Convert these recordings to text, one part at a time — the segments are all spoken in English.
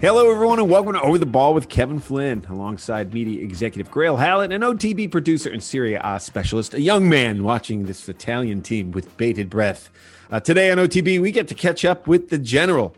Hello, everyone, and welcome to Over the Ball with Kevin Flynn, alongside media executive Grayle Hallett and OTB producer and Serie A specialist, a young man watching this Italian team with bated breath. Uh, today on OTB, we get to catch up with the general,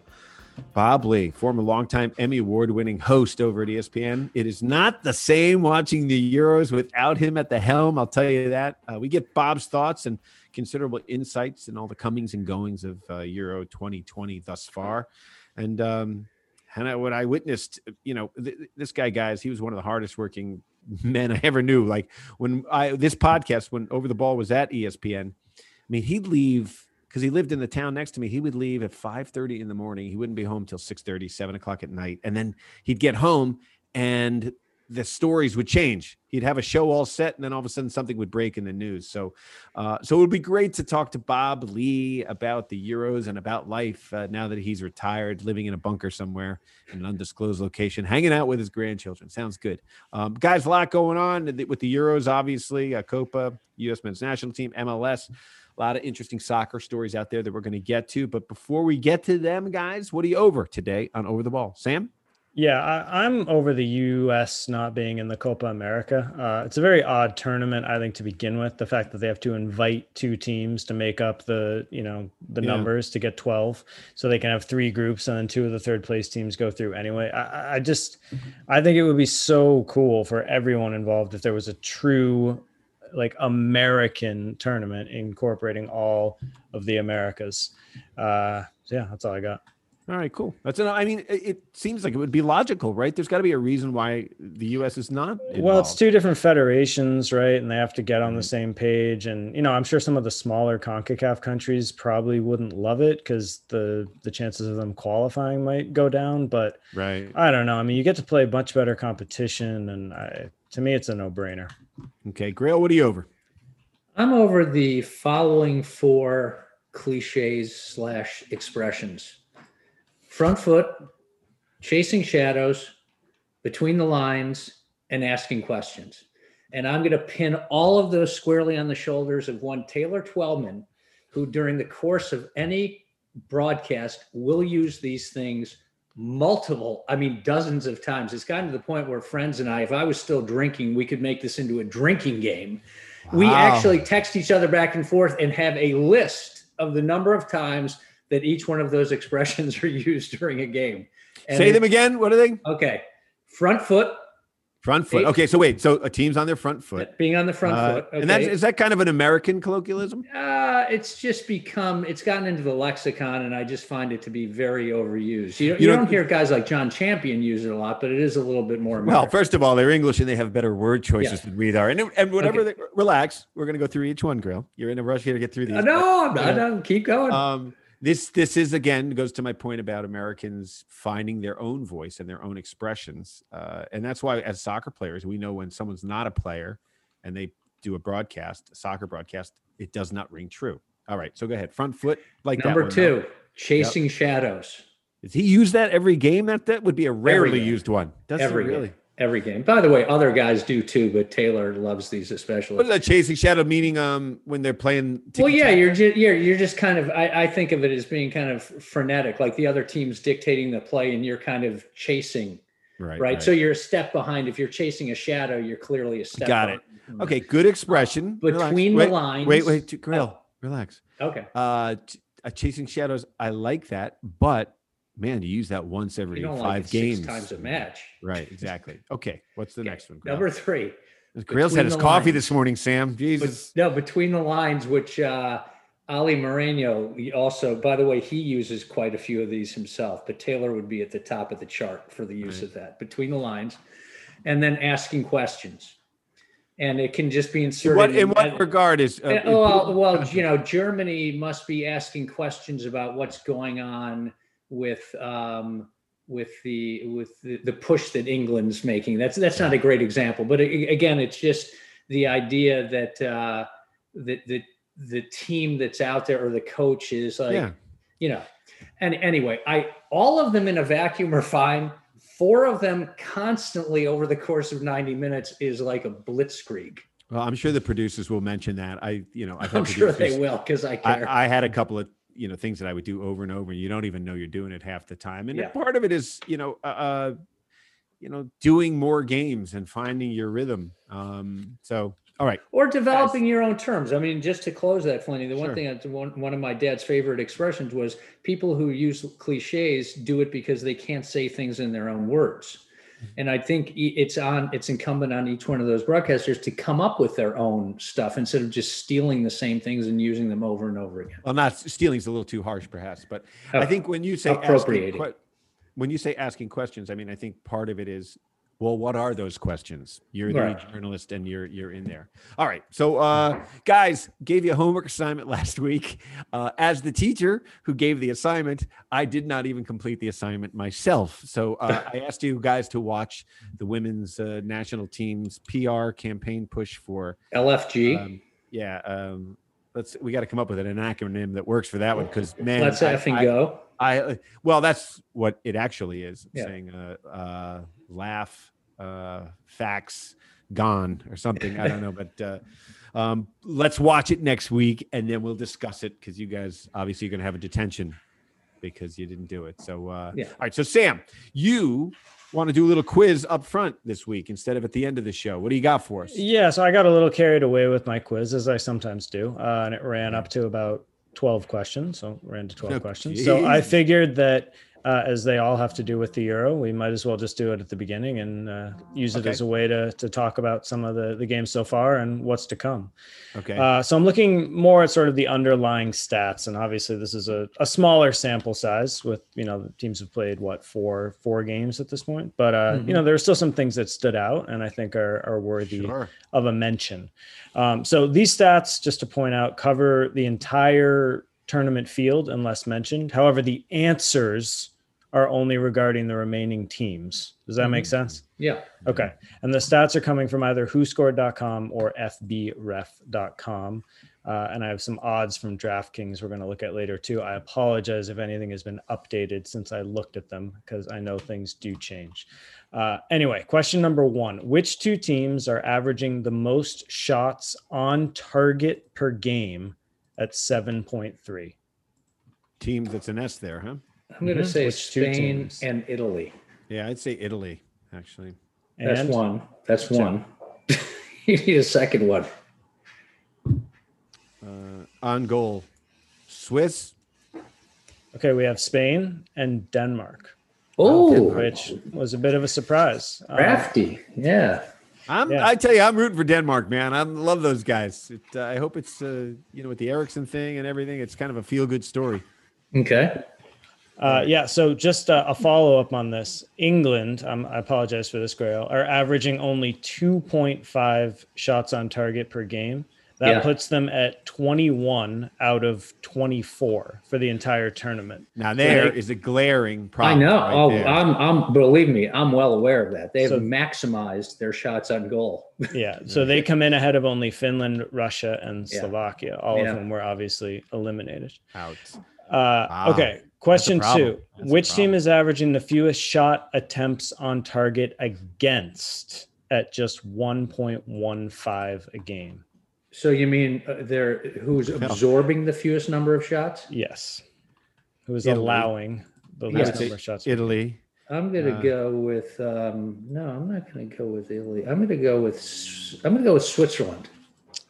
Bob Ley, former longtime Emmy Award winning host over at ESPN. It is not the same watching the Euros without him at the helm, I'll tell you that. Uh, we get Bob's thoughts and considerable insights in all the comings and goings of uh, Euro 2020 thus far. And um, and I, what I witnessed, you know, th- this guy, guys, he was one of the hardest working men I ever knew. Like when I this podcast, when Over the Ball was at ESPN, I mean, he'd leave because he lived in the town next to me. He would leave at five thirty in the morning. He wouldn't be home till 6 7 o'clock at night, and then he'd get home and the stories would change. He'd have a show all set, and then all of a sudden something would break in the news. So, uh, so it would be great to talk to Bob Ley about the Euros and about life uh, now that he's retired, living in a bunker somewhere in an undisclosed location, hanging out with his grandchildren. Sounds good, um, guys. A lot going on with the Euros, obviously. Uh, Copa, U.S. Men's National Team, MLS. A lot of interesting soccer stories out there that we're going to get to. But before we get to them, guys, what are you over today on Over the Ball, Sam? Yeah, I, am over the U.S. not being in the Copa America. Uh, it's a very odd tournament, I think, to begin with. The fact that they have to invite two teams to make up the, you know, the yeah. numbers to get 12, so they can have three groups and then two of the third place teams go through anyway. I, I just, I think it would be so cool for everyone involved if there was a true, like American tournament incorporating all of the Americas. Uh, so yeah, that's all I got. All right, cool. That's an, I mean, it, it seems like it would be logical, right? There's got to be a reason why the U.S. is not. Involved. Well, it's two different federations, right? And they have to get on the mm-hmm. same page. And you know, I'm sure some of the smaller Concacaf countries probably wouldn't love it because the the chances of them qualifying might go down. But right, I don't know. I mean, you get to play much better competition, and I, to me, it's a no brainer. Okay, Grayle, what are you over? I'm over the following four cliches slash expressions front foot, chasing shadows, between the lines, and asking questions. And I'm going to pin all of those squarely on the shoulders of one Taylor Twellman, who during the course of any broadcast will use these things multiple, I mean, dozens of times. It's gotten to the point where friends and I, if I was still drinking, we could make this into a drinking game. Wow. We actually text each other back and forth and have a list of the number of times that each one of those expressions are used during a game. And Say them again. What are they? Okay. Front foot. Front foot. Okay, so wait, so a team's on their front foot. Being on the front uh, foot. Okay. And that's is that kind of an American colloquialism? Uh, it's just become it's gotten into the lexicon and I just find it to be very overused. You, you, you don't hear guys like John Champion use it a lot, but it is a little bit more American. Well, first of all, they're English and they have better word choices yeah. than we are. And and whatever okay. they, relax, we're gonna go through each one, Grill. You're in a rush here to get through these. Uh, no, I'm not, no, keep going. Um this this is again goes to my point about Americans finding their own voice and their own expressions, uh, and that's why as soccer players we know when someone's not a player and they do a broadcast, a soccer broadcast, it does not ring true. All right, so go ahead. Front foot, like number two, chasing yep. shadows. Does he use that every game? That that would be a rarely used one. Does every really? Game every game. By the way, other guys do too, but Taylor loves these especially. What is that chasing shadow meaning? Um, when they're playing. Well, yeah, you're just you're you're just kind of. I, I think of it as being kind of frenetic, like the other team's dictating the play, and you're kind of chasing. Right, right. right. So you're a step behind. If you're chasing a shadow, you're clearly a step. Got behind. it. Okay, good expression. Between relax. the lines. Wait, wait, Grill. Oh. Relax. Okay. Uh, t- uh, chasing shadows. I like that, but man, you use that once every five like games. times a match. Right, exactly. Okay, what's the okay. next one? Grayle? Number three. Grayle's had his coffee lines. this morning, Sam. Jesus. But, no, between the lines, which uh, Ali Moreno also, by the way, he uses quite a few of these himself, but Taylor would be at the top of the chart for the use right. of that. Between the lines, and then asking questions. And it can just be inserted. What, in, what regard is? Uh, well, well, you know, Germany must be asking questions about what's going on with um, with the with the, the, push that England's making. That's that's not a great example, but it, again, it's just the idea that uh, that the the team that's out there or the coach is like, yeah. you know. And anyway, I all of them in a vacuum are fine. Four of them constantly over the course of 90 minutes is like a blitzkrieg. Well, I'm sure the producers will mention that. I, you know, I've I'm sure they will because I care. I, I, had a couple of you know things that I would do over and over. and You don't even know you're doing it half the time, and Yeah. part of it is you know uh, uh, you know doing more games and finding your rhythm. Um, so all right, Or developing your own terms. I mean, just to close that, Flinny, the one thing that one, one of my dad's favorite expressions was people who use cliches do it because they can't say things in their own words. And I think it's on it's incumbent on each one of those broadcasters to come up with their own stuff instead of just stealing the same things and using them over and over again. well, not stealing is a little too harsh, perhaps, but I Oh, think when you say asking appropriating. que- when you say asking questions, I mean I think part of it is well, what are those questions? You're the Right. journalist and you're you're in there. All right. So uh guys, gave you a homework assignment last week. Uh as the teacher who gave the assignment, I did not even complete the assignment myself. So uh, I asked you guys to watch the women's uh, national team's PR campaign push for LFG. um, yeah, um let's we got to come up with an acronym that works for that one because man Let's I- F and I- go. I uh, well, that's what it actually is. Yeah. Saying uh, uh, laugh, uh, facts gone or something. I don't know, but uh, um, let's watch it next week and then we'll discuss it because you guys obviously are going to have a detention because you didn't do it. So uh, Yeah. all right. So Sam, you want to do a little quiz up front this week instead of at the end of the show. What do you got for us? Yeah, so I got a little carried away with my quiz, as I sometimes do, uh, and it ran up to about 12 questions. So we ran to 12 Oh, questions. So I figured that uh, as they all have to do with the Euro, we might as well just do it at the beginning and uh, use it Okay. as a way to, to talk about some of the, the games so far and what's to come. Okay. Uh, so I'm looking more at sort of the underlying stats, and obviously this is a, a smaller sample size. With you know, the teams have played what four four games at this point, but uh, Mhm. you know there are still some things that stood out, and I think are are worthy sure. of a mention. Um, so these stats, just to point out, cover the entire tournament field unless mentioned. However, the answers are only regarding the remaining teams. Does that make sense? Yeah. Okay. And the stats are coming from either whoscored.com or fbref.com. Uh, and I have some odds from DraftKings we're going to look at later too. I apologize if anything has been updated since I looked at them because I know things do change. Uh, anyway, question number one Which two teams are averaging the most shots on target per game at 7.3? Team that's an S there, huh? I'm going to Mhm. say Which two Spain teams? and Italy. Yeah, I'd say Italy actually. That's And one. That's one. you need a second one. Uh, on goal, Swiss. okay, we have Spain and Denmark, Oh, which was a bit of a surprise. Um, crafty. Yeah. I'm. Yeah. I tell you, I'm rooting for Denmark, man. I love those guys. It, uh, I hope it's uh, you know with the Eriksen thing and everything. It's kind of a feel good story. Okay. Uh, yeah, so just uh, a follow up on this. England, um, I apologize for this, Grayle, are averaging only 2.5 shots on target per game. That Yeah. puts them at 21 out of 24 for the entire tournament. Now there Right. is a glaring problem. I know. right oh, there. I'm, I'm, believe me, I'm well aware of that. They have So- maximized their shots on goal. Yeah, so they come in ahead of only Finland, Russia, and Yeah. Slovakia, all Yeah. of whom were obviously eliminated. out. Uh, Wow. Okay, question two. That's Which team is averaging the fewest shot attempts on target against at just 1.15 a game? So you mean uh, they're who's absorbing the fewest number of shots? Yes. Who is Italy. allowing the Yeah, least it's number of shots? Italy. I'm gonna Uh, go with um, no. I'm not gonna go with Italy. I'm gonna go with S- I'm gonna go with Switzerland.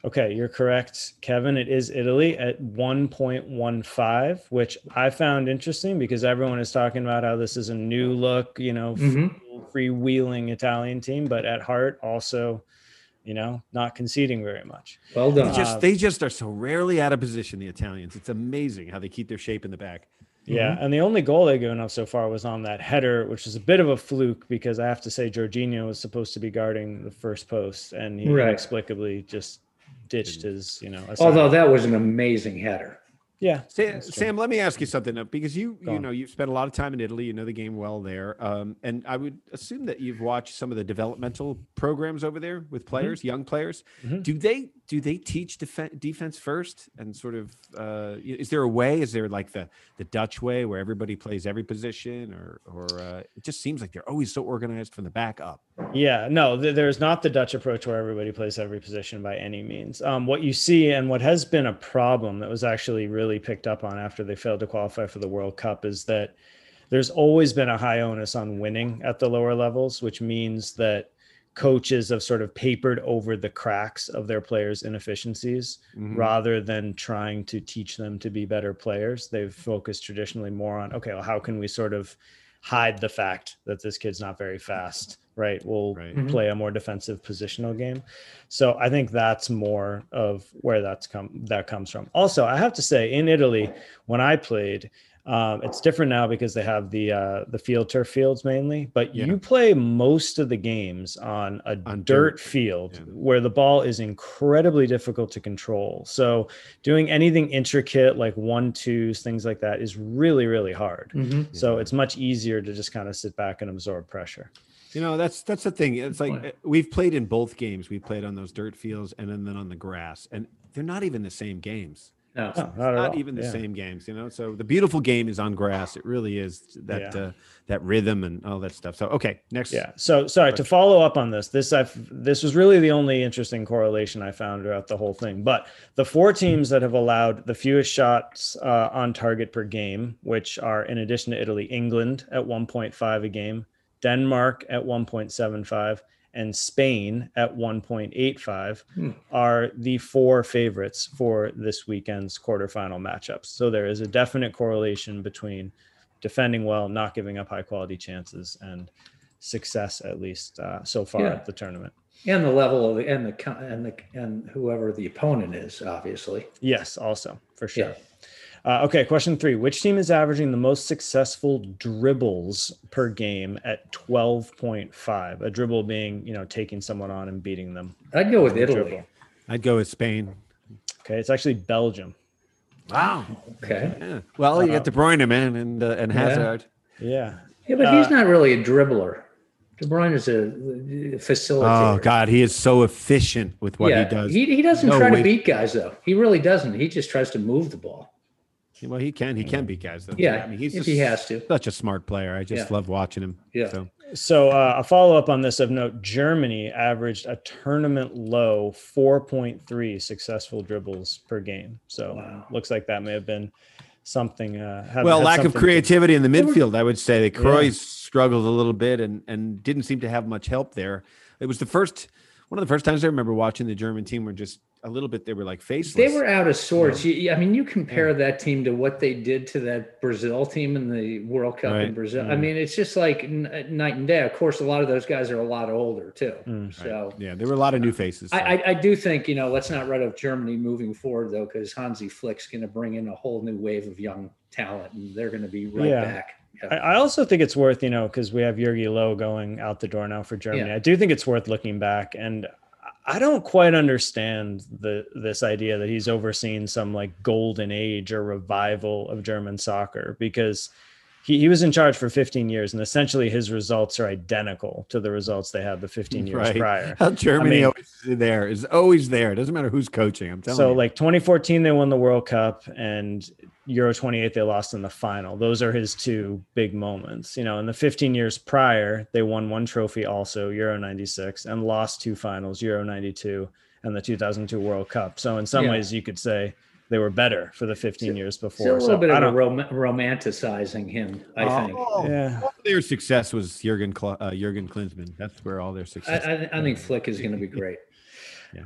Okay, you're correct, Kevin. It is Italy at 1.15, which I found interesting because everyone is talking about how this is a new look, you know, Mhm. freewheeling Italian team, but at heart also, you know, not conceding very much. Well They done. just Uh, they just are so rarely out of position. The Italians. It's amazing how they keep their shape in the back. Yeah, and the only goal they've given up so far was on that header, which is a bit of a fluke because I have to say Jorginho was supposed to be guarding the first post, and he Right. inexplicably just ditched his, you know. Although that was an amazing header. yeah, Sam. Sam, let me ask you something because you Go you on. know you've spent a lot of time in Italy. You know the game well there, um, and I would assume that you've watched some of the developmental programs over there with players, young players. Mhm. Do they do they teach def- defense first and sort of uh, is there a way? Is there like the the Dutch way where everybody plays every position, or or uh, it just seems like they're always so organized from the back up? Yeah, no, th- there's not the Dutch approach where everybody plays every position by any means. Um, what you see and what has been a problem that was actually really picked up on after they failed to qualify for the World Cup is that there's always been a high onus on winning at the lower levels, which means that coaches have sort of papered over the cracks of their players' inefficiencies Mhm. rather than trying to teach them to be better players. They've focused traditionally more on, okay, well, how can we sort of hide the fact that this kid's not very fast, right? We'll Right. Mhm. play a more defensive positional game. So I think that's more of where that's come that comes from. Also, I have to say, in Italy, when I played, um, it's different now because they have the uh, the field turf fields mainly, but Yeah. you play most of the games on a On dirt, dirt, field yeah. where the ball is incredibly difficult to control. So doing anything intricate like one twos, things like that is really really hard. Mhm. So it's much easier to just kind of sit back and absorb pressure. You know, that's that's the thing. It's like we've played in both games. We played on those dirt fields and then, then on the grass, and they're not even the same games. No. No, not, Not all. even the Yeah. same games, you know. So the beautiful game is on grass. It really is that Yeah. uh, that rhythm and all that stuff. So okay, next. Yeah. So sorry to follow up on this. This I this was really the only interesting correlation I found throughout the whole thing. But the four teams that have allowed the fewest shots uh, on target per game, which are in addition to Italy, England at 1.5 a game, Denmark at 1.75, and Spain at 1.85 Hmm. are the four favorites for this weekend's quarterfinal matchups. So there is a definite correlation between defending well, not giving up high quality chances, and success at least uh, so far Yeah. at the tournament. And the level of the and the and the and whoever the opponent is, obviously. Yes, also for sure. Yeah. Uh, okay, question three. Which team is averaging the most successful dribbles per game at 12.5? A dribble being, you know, taking someone on and beating them. I'd go with with Italy. dribble. I'd go with Spain. Okay, it's actually Belgium. Wow. Okay. Yeah. Well, you got De Bruyne, man, and uh, and Hazard. Yeah. Yeah, but he's Uh, not really a dribbler. De Bruyne is a facilitator. Oh God, he is so efficient with what yeah, he does. He, he doesn't No try way. to beat guys though. He really doesn't. He just tries to move the ball. Well, he can. He can beat guys though. Yeah, I mean, he's if just he has to. such a smart player. I just Yeah. love watching him. Yeah. So So uh, a follow up on this of note: Germany averaged a tournament low 4.3 successful dribbles per game. So Wow. looks like that may have been something. Uh, had- well, had lack of something to- creativity in the midfield, I would say. The Kroos struggled a little bit and and didn't seem to have much help there. It was the first one of the first times I remember watching the German team were just a little bit. They were like faceless. They were out of sorts. You, I mean, you compare that team to what they did to that Brazil team in the World Cup in Right. Brazil. I Mm. mean, it's just like n- night and day. Of course, a lot of those guys are a lot older too. Mm. So Yeah, there were a lot of new faces. so. I, I, I do think you know let's not write off Germany moving forward though, because Hansi Flick's going to bring in a whole new wave of young talent, and they're going to be right Yeah. back. Yeah. I, I also think it's worth, you know, because we have Jogi Löw going out the door now for Germany. Yeah. I do think it's worth looking back, and I don't quite understand the this idea that he's overseen some like golden age or revival of German soccer because he, he was in charge for 15 years, and essentially his results are identical to the results they had the 15 years Right. prior. How Germany mean- always is there is always there. It doesn't matter who's coaching. I'm telling So you. like 2014 they won the World Cup and Euro 28 they lost in the final. Those are his two big moments. You know, in the 15 years prior, they won one trophy also, Euro 96 and lost two finals, Euro 92 and the 2002 World Cup. So in some Yeah. ways you could say they were better for the 15 years before. It's a little So bit of rom- romanticizing him, I think. Oh, yeah. their success was Jurgen Kl- uh, Jurgen Klinsmann. That's where all their success. I, I think Flick is going to be great.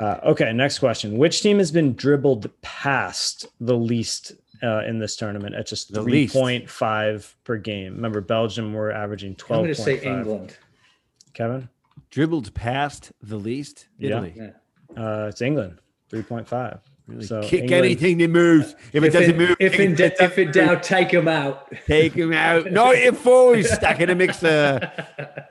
Uh, okay, next question. Which team has been dribbled past the least uh, in this tournament at just The least. 3.5 per game? Remember, Belgium were averaging 12. I'm going to say England. Kevin? Dribbled past the least. Yeah. Italy. Yeah. Uh, it's England, 3.5. Really So kick England- anything that moves. If it doesn't in, move, if in, it if in doubt, take him out. take him out. No, if four stuck in a mixer.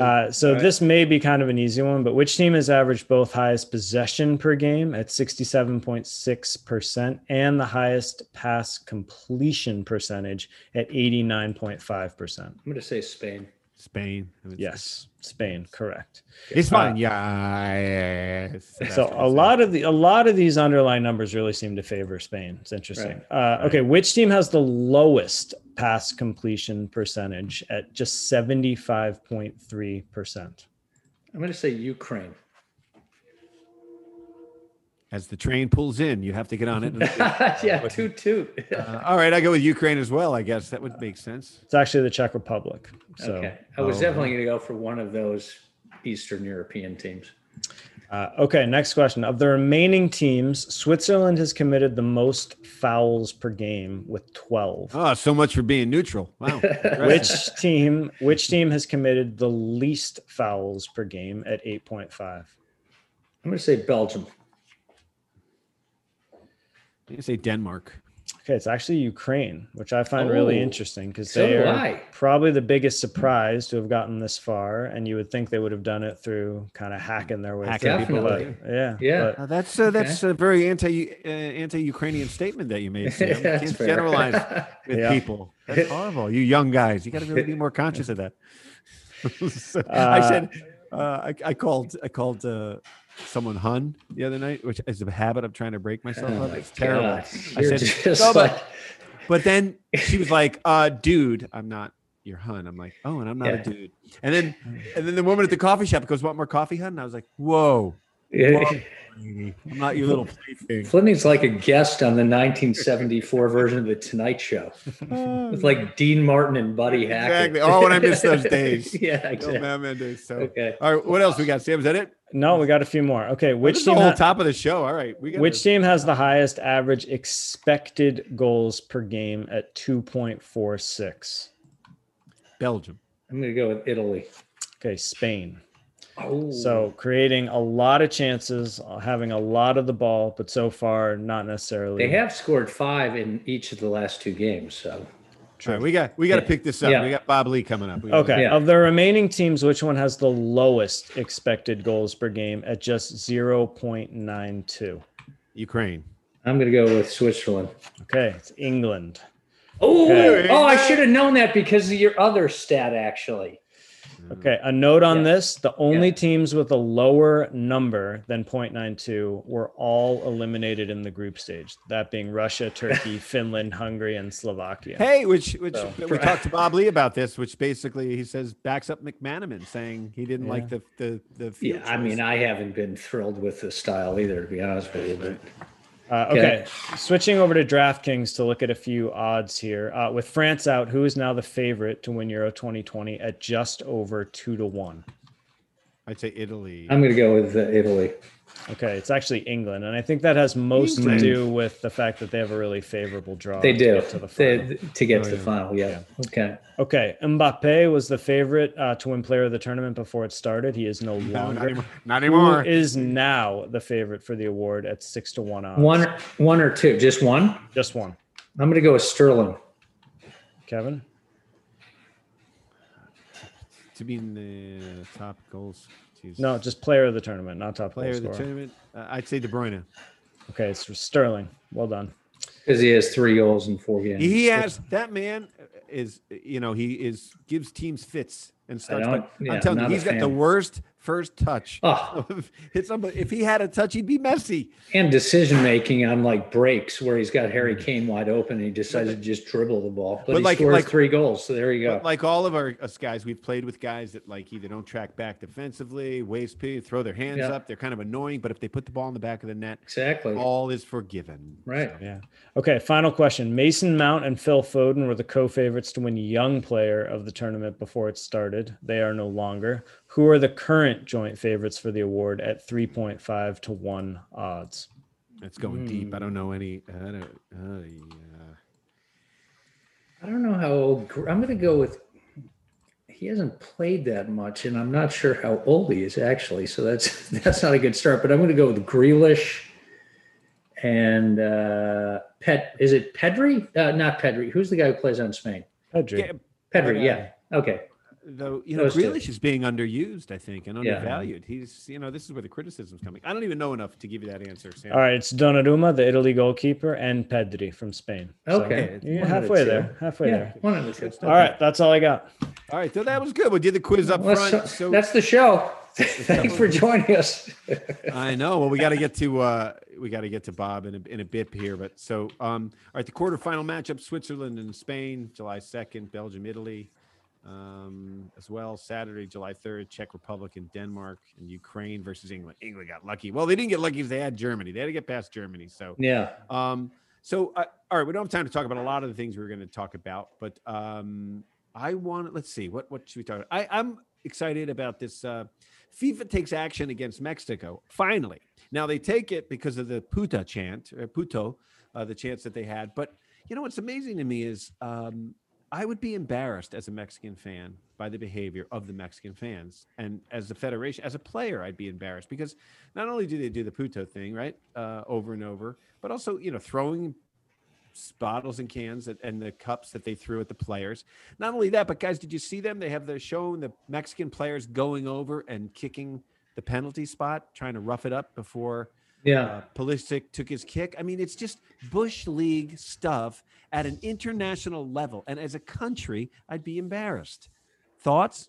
Uh, so Right. this may be kind of an easy one, but which team has averaged both highest possession per game at 67.6% and the highest pass completion percentage at 89.5%? I'm going to say Spain. Spain. Yes. say. Yes, Spain, correct. It's fine. Yeah. yes. So a lot of the a lot of these underlying numbers really seem to favor Spain. It's interesting. Uh, okay, which team has the lowest pass completion percentage at just seventy five point three percent? I'm going to say Ukraine. As the train pulls in, you have to get on it. yeah, toot toot. Uh, all right, I go with Ukraine as well. I guess that would make sense. It's actually the Czech Republic. So, okay. I was oh, definitely going to go for one of those Eastern European teams. uh, okay, next question. Of the remaining teams, Switzerland has committed the most fouls per game with 12. Oh, so much for being neutral. Wow. Which team which team has committed the least fouls per game at 8.5? I'm going to say Belgium. You say Denmark. Okay, it's actually Ukraine, which I find really Oh, interesting because so they are I. probably the biggest surprise to have gotten this far, and you would think they would have done it through kind of hacking their way Hacking through. people but yeah, Yeah. but- Uh, that's uh, that's a very anti uh, anti-Ukrainian statement that you made. Sam. You can't fair. generalize with Yeah. people. That's horrible. You young guys, you got to really be more conscious of that. So, I Uh, said, uh, I, I called I called uh, someone Hun the other night, which is a habit of trying to break myself Oh up. my It's terrible. God. I You're said, just "No, but- like, But then she was like, uh, dude, I'm not your hun. I'm like, oh, and I'm not Yeah. a dude. And then and then the woman at the coffee shop goes, Want more coffee, hun? And I was like, Whoa, Yeah. I'm not your little plaything. Fleming's like a guest on the 1974 version of the Tonight Show with like Dean Martin and Buddy Hackett. Exactly. Oh, when I miss those days. yeah, Oh, exactly. man, Mendes. So Okay. all right, what else we got? Sam, is that it? No, we got a few more. Okay, Which team this is the whole ha- top of the show. All right. We got which team has the highest average expected goals per game at 2.46? Belgium. I'm going to go with Italy. Okay, Spain. Oh, So creating a lot of chances, uh, having a lot of the ball, but so far not necessarily. they have scored five in each of the last two games. So All right, we got we got to Yeah. pick this up. Yeah. We got Bob Ley coming up. Okay, Yeah. of the remaining teams, which one has the lowest expected goals per game at just 0.92? Ukraine. I'm going to go with Switzerland. Okay, it's England. Oh, Okay. oh, I should have known that because of your other stat, actually. Okay, a note on Yeah. this the only Yeah. teams with a lower number than 0.92 were all eliminated in the group stage, that being Russia, Turkey, Finland, Hungary, and Slovakia. Hey, which which So- we talked to Bob Ley about this, which basically he says backs up McManaman, saying he didn't like the the the. Yeah, field I mean. I haven't been thrilled with the style either, to be honest with you. But Uh, Okay. okay. switching over to DraftKings to look at a few odds here. Uh, with France out, who is now the favorite to win Euro 2020 at just over two to one? I'd say Italy. I'm going to go with uh, Italy. Okay, it's actually England, and I think that has most England. to do with the fact that they have a really favorable draw. They to do get to the final. They- to get Oh, to the yeah. final. Yeah. Okay. Okay, Mbappe was the favorite uh, to win Player of the Tournament before it started. He is no no, longer. anymore. Not anymore. is now the favorite for the award at six to one odds? One, one or two, just one. just one. I'm going to go with Sterling. Kevin. to be in the top goals. Jeez. No, just Player of the Tournament, not top player of the tournament. Uh, I'd say De Bruyne. Okay, it's Sterling. Well done. Because he has three goals in four games. He has that man is you know he is gives teams fits and starts. don't- But yeah, I'm telling you, not a he's got the worst first touch. Ah. Oh, Hit somebody. If he had a touch, he'd be messy. and decision making on like breaks where he's got Harry mm. Kane wide open and he decides to just dribble the ball. But, But he like- scores like- three goals. So there you go. Like all of our us guys, we've played with guys that like either don't track back defensively, waste P, throw their hands Yeah. up. They're kind of annoying, but if they put the ball in the back of the net, exactly. all is forgiven. Right. Yeah. Okay. Final question. Mason Mount and Phil Foden were the co-favorites to win Young Player of the tournament before it started. They are no longer. Who are the current joint favorites for the award at 3.5 to one odds? It's going deep. I don't know any. I don't, uh, yeah. I don't know how old. I'm going to go with. He hasn't played that much, and I'm not sure how old he is actually. So that's that's not a good start. But I'm going to go with Grealish and uh, Pet. Is it Pedri? Uh, not Pedri. Who's the guy who plays on Spain? Pedri. Yeah, Pedri. Yeah. Okay. Though you know Those two. Grealish is being underused, I think, and Yeah. undervalued. He's you know this is where the criticism's coming. I don't even know enough to give you that answer, Sam. All right. It's Donnarumma, the Italy goalkeeper, and Pedri from Spain. Okay. you're One of the halfway there. Halfway Yeah. there. One of the two. All right. That's all I got. All right, so that was good. We did the quiz up Well, front. that's, So that's the show. Thanks for joining us. I know. Well, we got to get to uh, we got to get to Bob in a, in a bit here, but so um, all right, the quarterfinal matchup: Switzerland and Spain, July second, Belgium, Italy. Um, as well. Saturday, July 3rd, Czech Republic and Denmark and Ukraine versus England. England got lucky. Well, they didn't get lucky if they had Germany. They had to get past Germany. So, Yeah. um, so uh, all right, we don't have time to talk about a lot of the things we are going to talk about, but um, I want. Let's see what what should we talk about? I, I'm excited about this. Uh, FIFA takes action against Mexico finally. Now they take it because of the puta chant, or puto, uh, the chants that they had. But you know what's amazing to me is um, I would be embarrassed as a Mexican fan by the behavior of the Mexican fans, and as the federation, as a player, I'd be embarrassed because not only do they do the puto thing right uh, over and over, but also you know throwing bottles and cans at, and the cups that they threw at the players. Not only that, but guys, did you see them? They have the showing the Mexican players going over and kicking the penalty spot, trying to rough it up before Yeah. uh, Pulisic took his kick. I mean, it's just Bush League stuff at an international level. And as a country, I'd be embarrassed. Thoughts?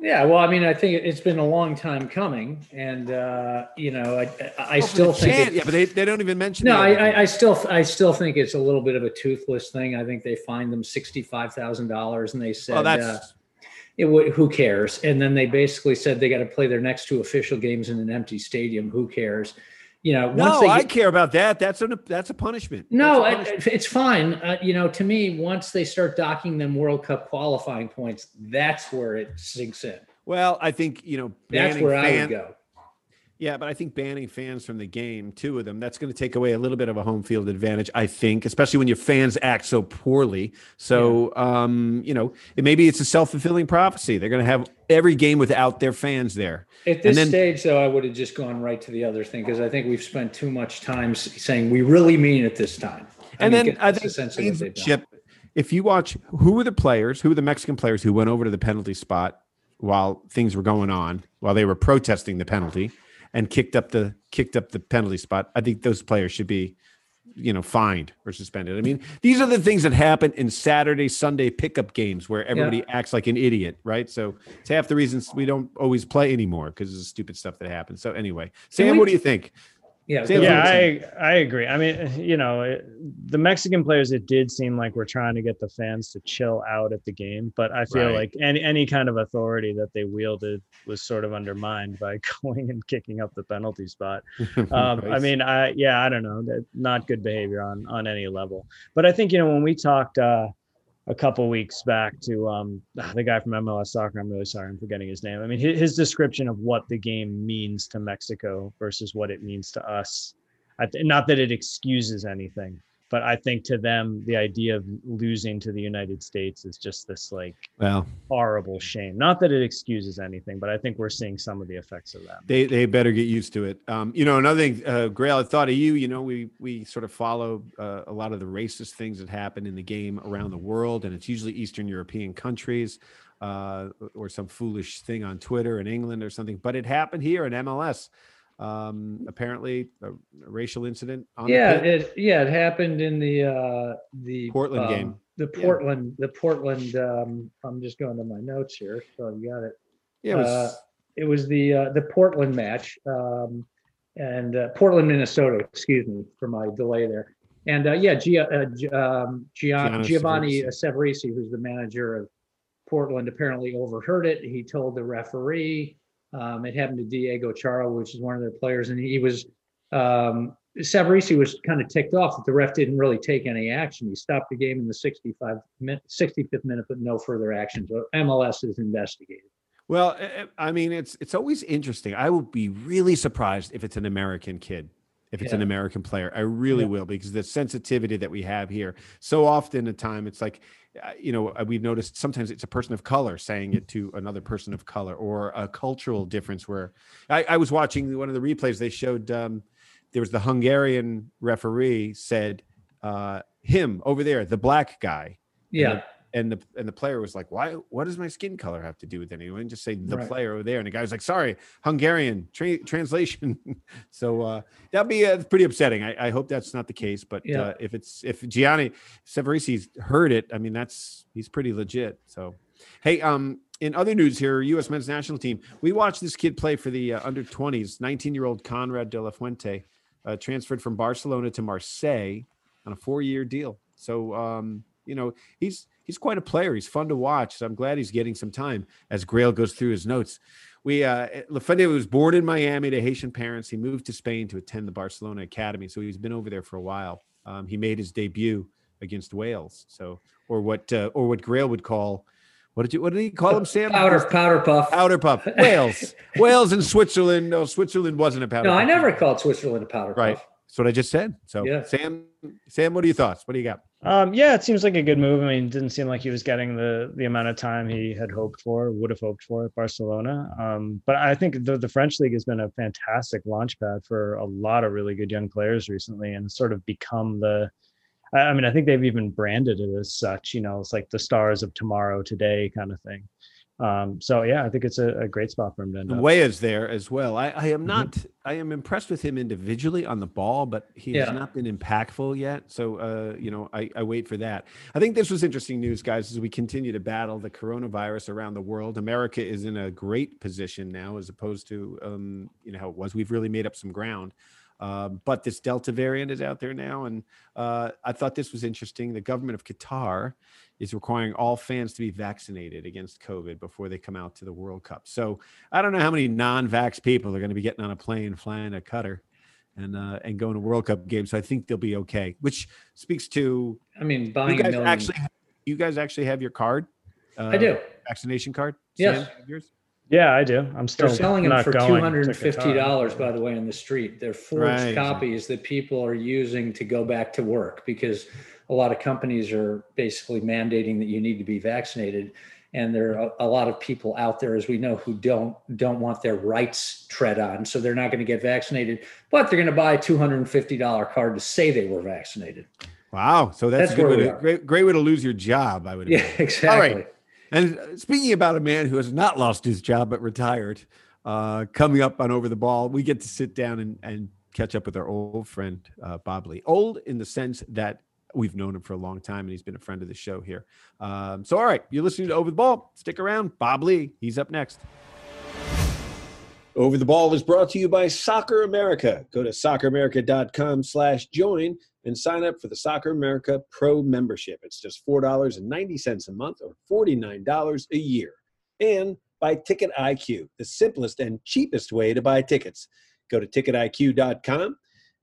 Yeah, well, I mean, I think it's been a long time coming, and uh, you know, I, I Oh, still think. chant, it- yeah, but they, they don't even mention. no, I. I, I still, I still think it's a little bit of a toothless thing. I think they fined them sixty-five thousand dollars, and they said, well, that's uh, it would, who cares? And then they basically said they got to play their next two official games in an empty stadium. Who cares? You know, once no. they I care about that. That's a that's a punishment. No, a punishment. it's fine. Uh, you know, to me, once they start docking them World Cup qualifying points, that's where it sinks in. well, I think you know That's where I would go. Yeah, but I think banning fans from the game, two of them, that's going to take away a little bit of a home field advantage. I think, especially when your fans act so poorly. So, um, you know, it, maybe it's a self fulfilling prophecy. They're going to have every game without their fans there. At this then- stage, though, I would have just gone right to the other thing because I think we've spent too much time saying we really mean it this time. And mean, then I think. Chip, if you watch who were the players, who were the Mexican players who went over to the penalty spot while things were going on, while they were protesting the penalty and kicked up the kicked up the penalty spot, I think those players should be, you know, fined or suspended. I mean, these are the things that happen in Saturday, Sunday pickup games where everybody acts like an idiot, right? So it's half the reasons we don't always play anymore because of the stupid stuff that happens. So anyway, Sam, we- what do you think? Yeah, yeah. I I agree. I mean, you know, it, the Mexican players, it did seem like we're trying to get the fans to chill out at the game, but I feel Right. like any any kind of authority that they wielded was sort of undermined by going and kicking up the penalty spot. Um, I mean, I yeah, I don't know, not good behavior on on any level. But I think you know when we talked uh, a couple weeks back to um, the guy from MLS Soccer, I'm really sorry, I'm forgetting his name. I mean, his, his description of what the game means to Mexico versus what it means to us. Th- not that it excuses anything, but I think to them the idea of losing to the United States is just this like well, horrible shame. Not that it excuses anything, but I think we're seeing some of the effects of that. They they better get used to it. Um, you know, another thing, uh, Grayle, I thought of you. You know, we we sort of follow uh, a lot of the racist things that happen in the game around the world, and it's usually Eastern European countries uh, or some foolish thing on Twitter in England or something. But it happened here in MLS. Um, apparently, a, a racial incident. On yeah, it yeah, it happened in the uh the Portland um, game. The Yeah. Portland, the Portland. Um, I'm just going to my notes here, so you got it. yeah, it was, uh, It was the uh, the Portland match, um, and uh, Portland, Minnesota. Excuse me for my delay there. And uh, yeah, Gia, uh, Gi- um, Gia, Giannis Giovanni. Savarese, who's the manager of Portland, apparently overheard it. He told the referee. Um, it happened to Diego Chara, which is one of their players, and he was um, Savarese was kind of ticked off that the ref didn't really take any action. He stopped the game in the 65 min, 65th minute, but no further action. So MLS is investigating. Well, I- I I mean, it's it's always interesting. I would be really surprised if it's an American kid, if it's an American player. I really Yeah. will because the sensitivity that we have here. So often, a time, it's like, uh, you know, uh, we've noticed sometimes it's a person of color saying it to another person of color, or a cultural difference. Where I, I was watching one of the replays, they showed um, there was the Hungarian referee said uh, him over there, the black guy Yeah. And the and the player was like, "Why? What does my skin color have to do with anyone?" Just say the Right. player over there, and the guy was like, "Sorry, Hungarian tra- translation." so uh, that'd be uh, pretty upsetting. I, I hope that's not the case, but Yeah. uh, if it's if Gianni Savarese's heard it, I mean that's he's pretty legit. So, hey, um, in other news here, U.S. men's national team, we watched this kid play for the uh, under twenties, nineteen year old Konrad De La Fuente, uh, transferred from Barcelona to Marseille on a four year deal. So. Um, you know, he's he's quite a player. He's fun to watch. So I'm glad he's getting some time as Grayle goes through his notes. We uh Lafreniere was born in Miami to Haitian parents. He moved to Spain to attend the Barcelona Academy. So he's been over there for a while. Um, he made his debut against Wales. So or what uh, or what Grayle would call what did you what did he call him, Sam? Powder powder puff. Powder puff. Wales. Wales and Switzerland. No, Switzerland wasn't a powder No, puff. I never called Switzerland a powder Right. puff. That's what I just said. So Yeah. Sam, Sam, what are your thoughts? What do you got? Um, yeah, it seems like a good move. I mean, didn't seem like he was getting the the amount of time he had hoped for, would have hoped for at Barcelona. Um, but I think the, the French league has been a fantastic launch pad for a lot of really good young players recently, and sort of become the. I mean, I think they've even branded it as such. You know, it's like the stars of tomorrow, today kind of thing. Um, so yeah, I think it's a, a great spot for him to end up. Weah's there as well. I, I am Mm-hmm. not. I am impressed with him individually on the ball, but he has not been impactful yet. So, uh, you know, I, I wait for that. I think this was interesting news, guys, as we continue to battle the coronavirus around the world. America is in a great position now, as opposed to, um, you know, how it was. We've really made up some ground. Um, but this Delta variant is out there now, and uh, I thought this was interesting. The government of Qatar is requiring all fans to be vaccinated against COVID before they come out to the World Cup. So I don't know how many non-vax people are going to be getting on a plane, flying a Qatar, and uh, and going to World Cup games. So I think they'll be okay. Which speaks to I mean, buying you a guys million. actually. You guys actually have your card. Uh, I do. vaccination card. Yes. Sam, yours? Yeah, I do. I'm still They're selling them not for going two to hundred and fifty Qatar. dollars, by the way, on the street. They're forged Right. copies that people are using to go back to work because a lot of companies are basically mandating that you need to be vaccinated. And there are a, a lot of people out there, as we know, who don't don't want their rights tread on, so they're not going to get vaccinated, but they're going to buy a two hundred and fifty dollar card to say they were vaccinated. Wow. So that's, That's a good way to, great, great way to lose your job. I would. Yeah, imagine. exactly. And uh, speaking about a man who has not lost his job but retired, uh, coming up on Over the Ball, we get to sit down and, and catch up with our old friend, uh, Bob Ley. Old in the sense that we've known him for a long time and he's been a friend of the show here. Um, so, all right, you're listening to Over the Ball. Stick around. Bob Ley, he's up next. Over the Ball is brought to you by Soccer America. Go to socceramerica.com slash join and sign up for the Soccer America Pro membership. It's just $4.90 a month or $49 a year. And by Ticket IQ, the simplest and cheapest way to buy tickets. Go to ticketiq.com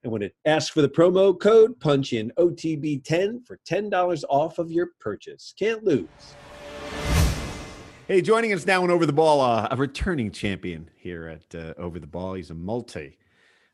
and when it asks for the promo code, punch in OTB10 for $10 off of your purchase. Can't lose. Hey, joining us now on Over the Ball, uh, a returning champion here at uh, Over the Ball. He's a multi,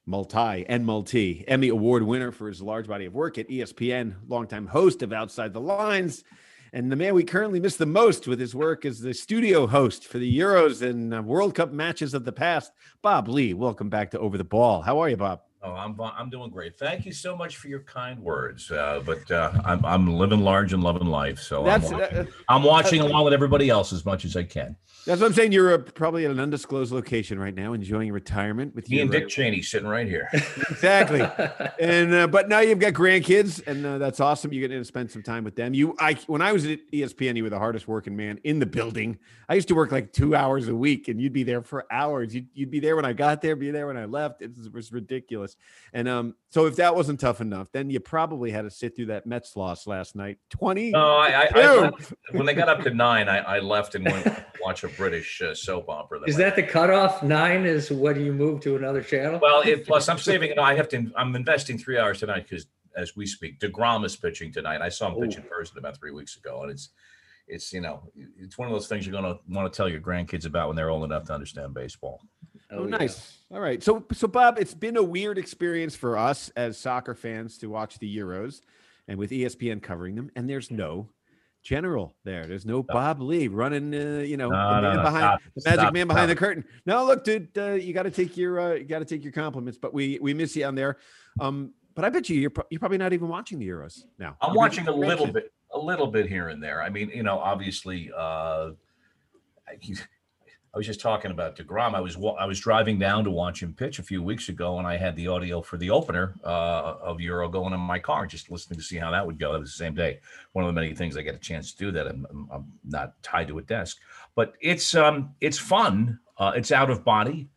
multi, and multi Emmy Award winner for his large body of work at ESPN, longtime host of Outside the Lines, and the man we currently miss the most with his work as the studio host for the Euros and uh, World Cup matches of the past. Bob Ley, welcome back to Over the Ball. How are you, Bob? Oh, I'm I'm doing great. Thank you so much for your kind words. Uh, but uh, I'm I'm living large and loving life, so That's I'm watching, uh, I'm watching along with everybody else as much as I can. that's what I'm saying. You're uh, probably at an undisclosed location right now, enjoying retirement with Me and uh, Dick Cheney sitting right here. exactly. and uh, but now you've got grandkids, and uh, that's awesome. You get to spend some time with them. You, I, when I was at ESPN, you were the hardest working man in the building. I used to work like two hours a week, and you'd be there for hours. You'd, you'd be there when I got there, be there when I left. It was, it was. And um, so if that wasn't tough enough, then you probably had to sit through that Mets loss last night. Twenty. No, I, I, I when they got up to nine, I, I left and went to watch a British uh, soap opera. Is that the cutoff? Nine is when you move to another channel? well? It, plus, I'm saving. it. I have to. I'm investing three hours tonight because as we speak, deGrom is pitching tonight. I saw him pitch Ooh. in person about three weeks ago, and it's it's you know it's one of those things you're gonna want to tell your grandkids about when they're old enough to understand baseball. Oh, yeah. nice. All right. So, so Bob, it's been a weird experience for us as soccer fans to watch the Euros, and with ESPN covering them, and there's no general there. There's no Bob Ley running. Uh, you know, No, the man no, behind stop, the magic stop, man behind stop. the curtain. No, look, dude, uh, you got to take your uh, you got to take your compliments, but we we miss you on there. Um, but I bet you you're pro- you're probably not even watching the Euros now. I'm You're watching a little bit, a little bit here and there. I mean, you know, obviously, uh, I, was just talking about deGrom. I was I was driving down to watch him pitch a few weeks ago, and I had the audio for the opener uh, of Euro going in my car, just listening to see how that would go. That was the same day. One of the many things I get a chance to do that. I'm, I'm, I'm not tied to a desk, but it's um it's fun. Uh, it's out of body.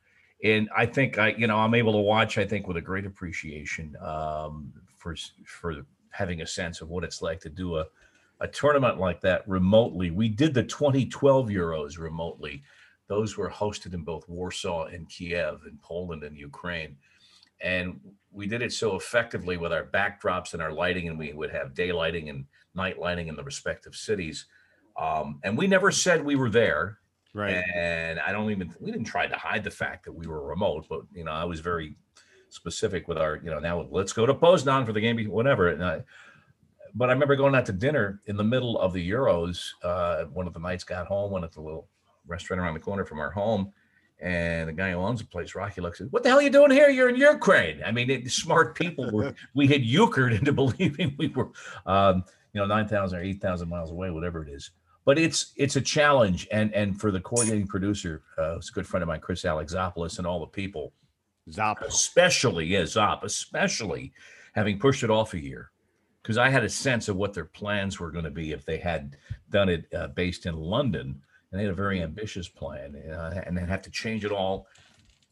And I think I, you know, I'm able to watch. I think with a great appreciation um, for for having a sense of what it's like to do a a tournament like that remotely. We did the 2012 Euros remotely. Those were hosted in both Warsaw and Kiev in Poland and Ukraine. And we did it so effectively with our backdrops and our lighting, and we would have day lighting and night lighting in the respective cities. Um, and we never said we were there. Right. And I don't even, we didn't try to hide the fact that we were remote, but, you know, I was very specific with our, you know, now let's go to Poznan for the game, whatever. And I, but I remember going out to dinner in the middle of the Euros. Uh, one of the nights got home, went at the little restaurant around the corner from our home. And the guy who owns the place, Rocky, looks at, "What the hell are you doing here? You're in Ukraine." I mean, it, smart people were. we had euchred into believing we were, um, you know, nine thousand or eight thousand miles away, whatever it is. But it's it's a challenge, and and for the coordinating producer, uh, it's a good friend of mine, Chris Alexopoulos, and all the people, Zop. especially yeah, Zop, especially having pushed it off a year, because I had a sense of what their plans were going to be if they had done it uh, based in London and they had a very ambitious plan, uh, and they have to change it all.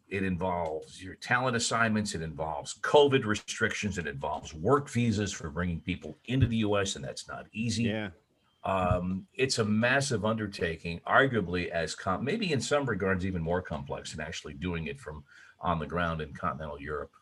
It involves your talent assignments, it involves COVID restrictions, it involves work visas for bringing people into the U.S., and that's not easy. Yeah. Um, it's a massive undertaking, arguably as com- maybe in some regards even more complex than actually doing it from on the ground in continental Europe.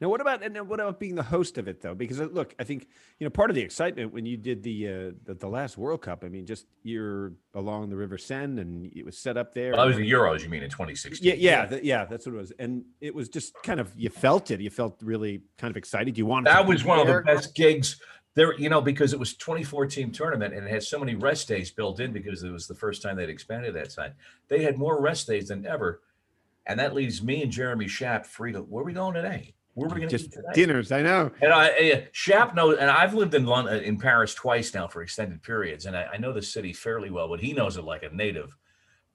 Now, what about and what about being the host of it though? Because uh, look, I think you know part of the excitement when you did the uh, the, the last World Cup. I mean, just you're along the River Seine and it was set up there. Well, that was the Euros, you mean in 2016? Yeah, yeah, th- yeah. That's what it was, and it was just kind of you felt it. You felt really kind of excited. You wanted. That was one of the best gigs there, you know, because it was 24 team tournament and it had so many rest days built in because it was the first time they'd expanded that side. They had more rest days than ever. And that leaves me and Jeremy Schaap free to where are we going today? Where are we going to Just eat today? dinners. I know. And I, uh, Schaap knows, and I've lived in London, in Paris twice now for extended periods, and I, I know the city fairly well, but he knows it like a native.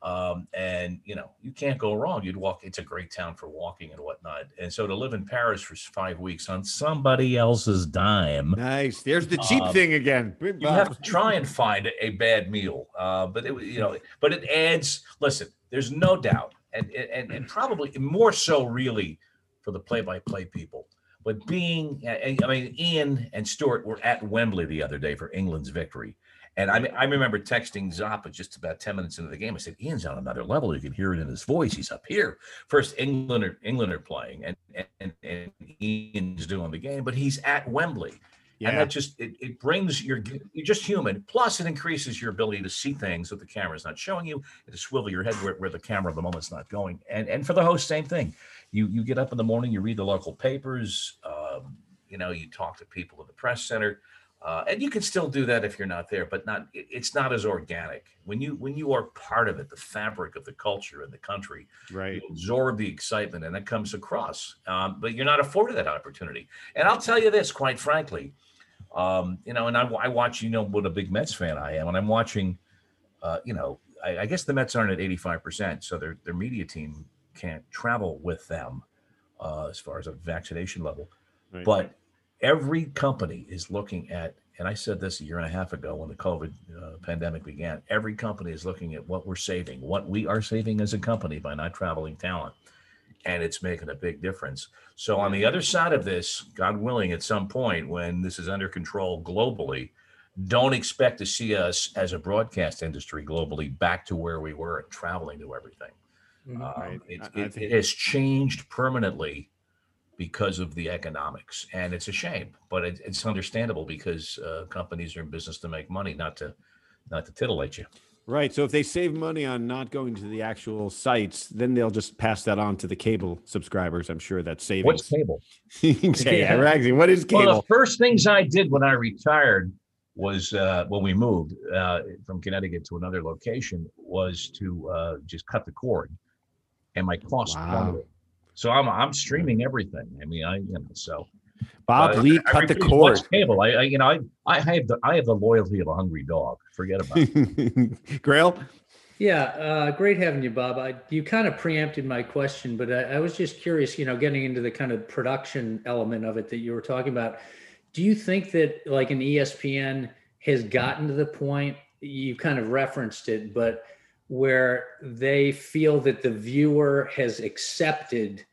Um, and you know, you can't go wrong. You'd walk; it's a great town for walking and whatnot. And so to live in Paris for five weeks on somebody else's dime, Nice. There's the cheap Um, thing again. you have to try and find a bad meal. Uh, but it, you know, but it adds. Listen, there's no doubt, and and and probably more so, really, for the play-by-play people. But being, I mean, Ian and Stewart were at Wembley the other day for England's victory. And I, I remember texting Zappa just about 10 minutes into the game. I said, Ian's on another level. You can hear it in his voice. He's up here. First, England are, England are playing, and, and, and Ian's doing the game, but he's at Wembley and that just it, it brings your you're just human. Plus it increases your ability to see things that the camera's not showing you. To swivel your head where, where the camera at the moment's not going. And and for the host same thing. You you get up in the morning you read the local papers um, you know you talk to people at the press center uh, and you can still do that if you're not there but not it- it's not as organic. When you when you are part of it the fabric of the culture and the country right. you absorb the excitement and that comes across. Um, but you're not afforded that opportunity. And i'll tell you this quite frankly um, you know and I, I watch you know what a big mets fan i am and i'm watching uh, you know I, I guess the mets aren't at 85% so their, their media team can't travel with them uh, as far as a vaccination level right. but every company is looking at and i said this a year and a half ago when the covid uh, pandemic began every company is looking at what we're saving what we are saving as a company by not traveling talent and it's making a big difference. So on the other side of this god willing at some point when this is under control globally don't expect to see us as a broadcast industry globally back to where we were and traveling to everything. Mhm. um, it, I- I it, think- it has changed permanently because of the economics, and it's a shame, but it, it's understandable because uh, companies are in business to make money, not to not to titillate you. Right. So if they save money on not going to the actual sites, then they'll just pass that on to the cable subscribers. I'm sure that's savings. What's cable? Say, Yeah. Ragsy, what is Well, the first things I did when I retired was uh, when we moved uh, from Connecticut to another location was to uh, just cut the cord, and my cost. Wow. So I'm I'm streaming everything. I mean, I you know so. Bob Uh, Ley cut the cord. watched Cable. I, I, you know, I, I have the, I have the loyalty of a hungry dog. Forget about it. Grayle? Yeah, uh, great having you, Bob. I, you kind of preempted my question, but I, I was just curious, you know, getting into the kind of production element of it that you were talking about. Do you think that like an ESPN has gotten to the point, you kind of referenced it, but where they feel that the viewer has accepted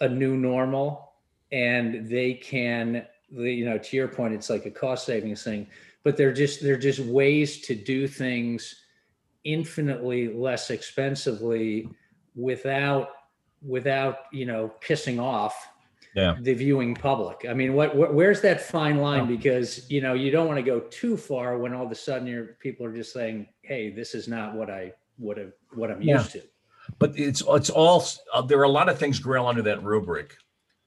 a new normal and they can, you know, to your point, it's like a cost savings thing, but they're just they're just ways to do things infinitely less expensively without without you know pissing off Yeah. the viewing public. I mean, what, what where's that fine line? Because you know you don't want to go too far when all of a sudden your people are just saying, "Hey, this is not what I would have what I'm Yeah. used to." But it's it's all uh, there are a lot of things Grayle under that rubric,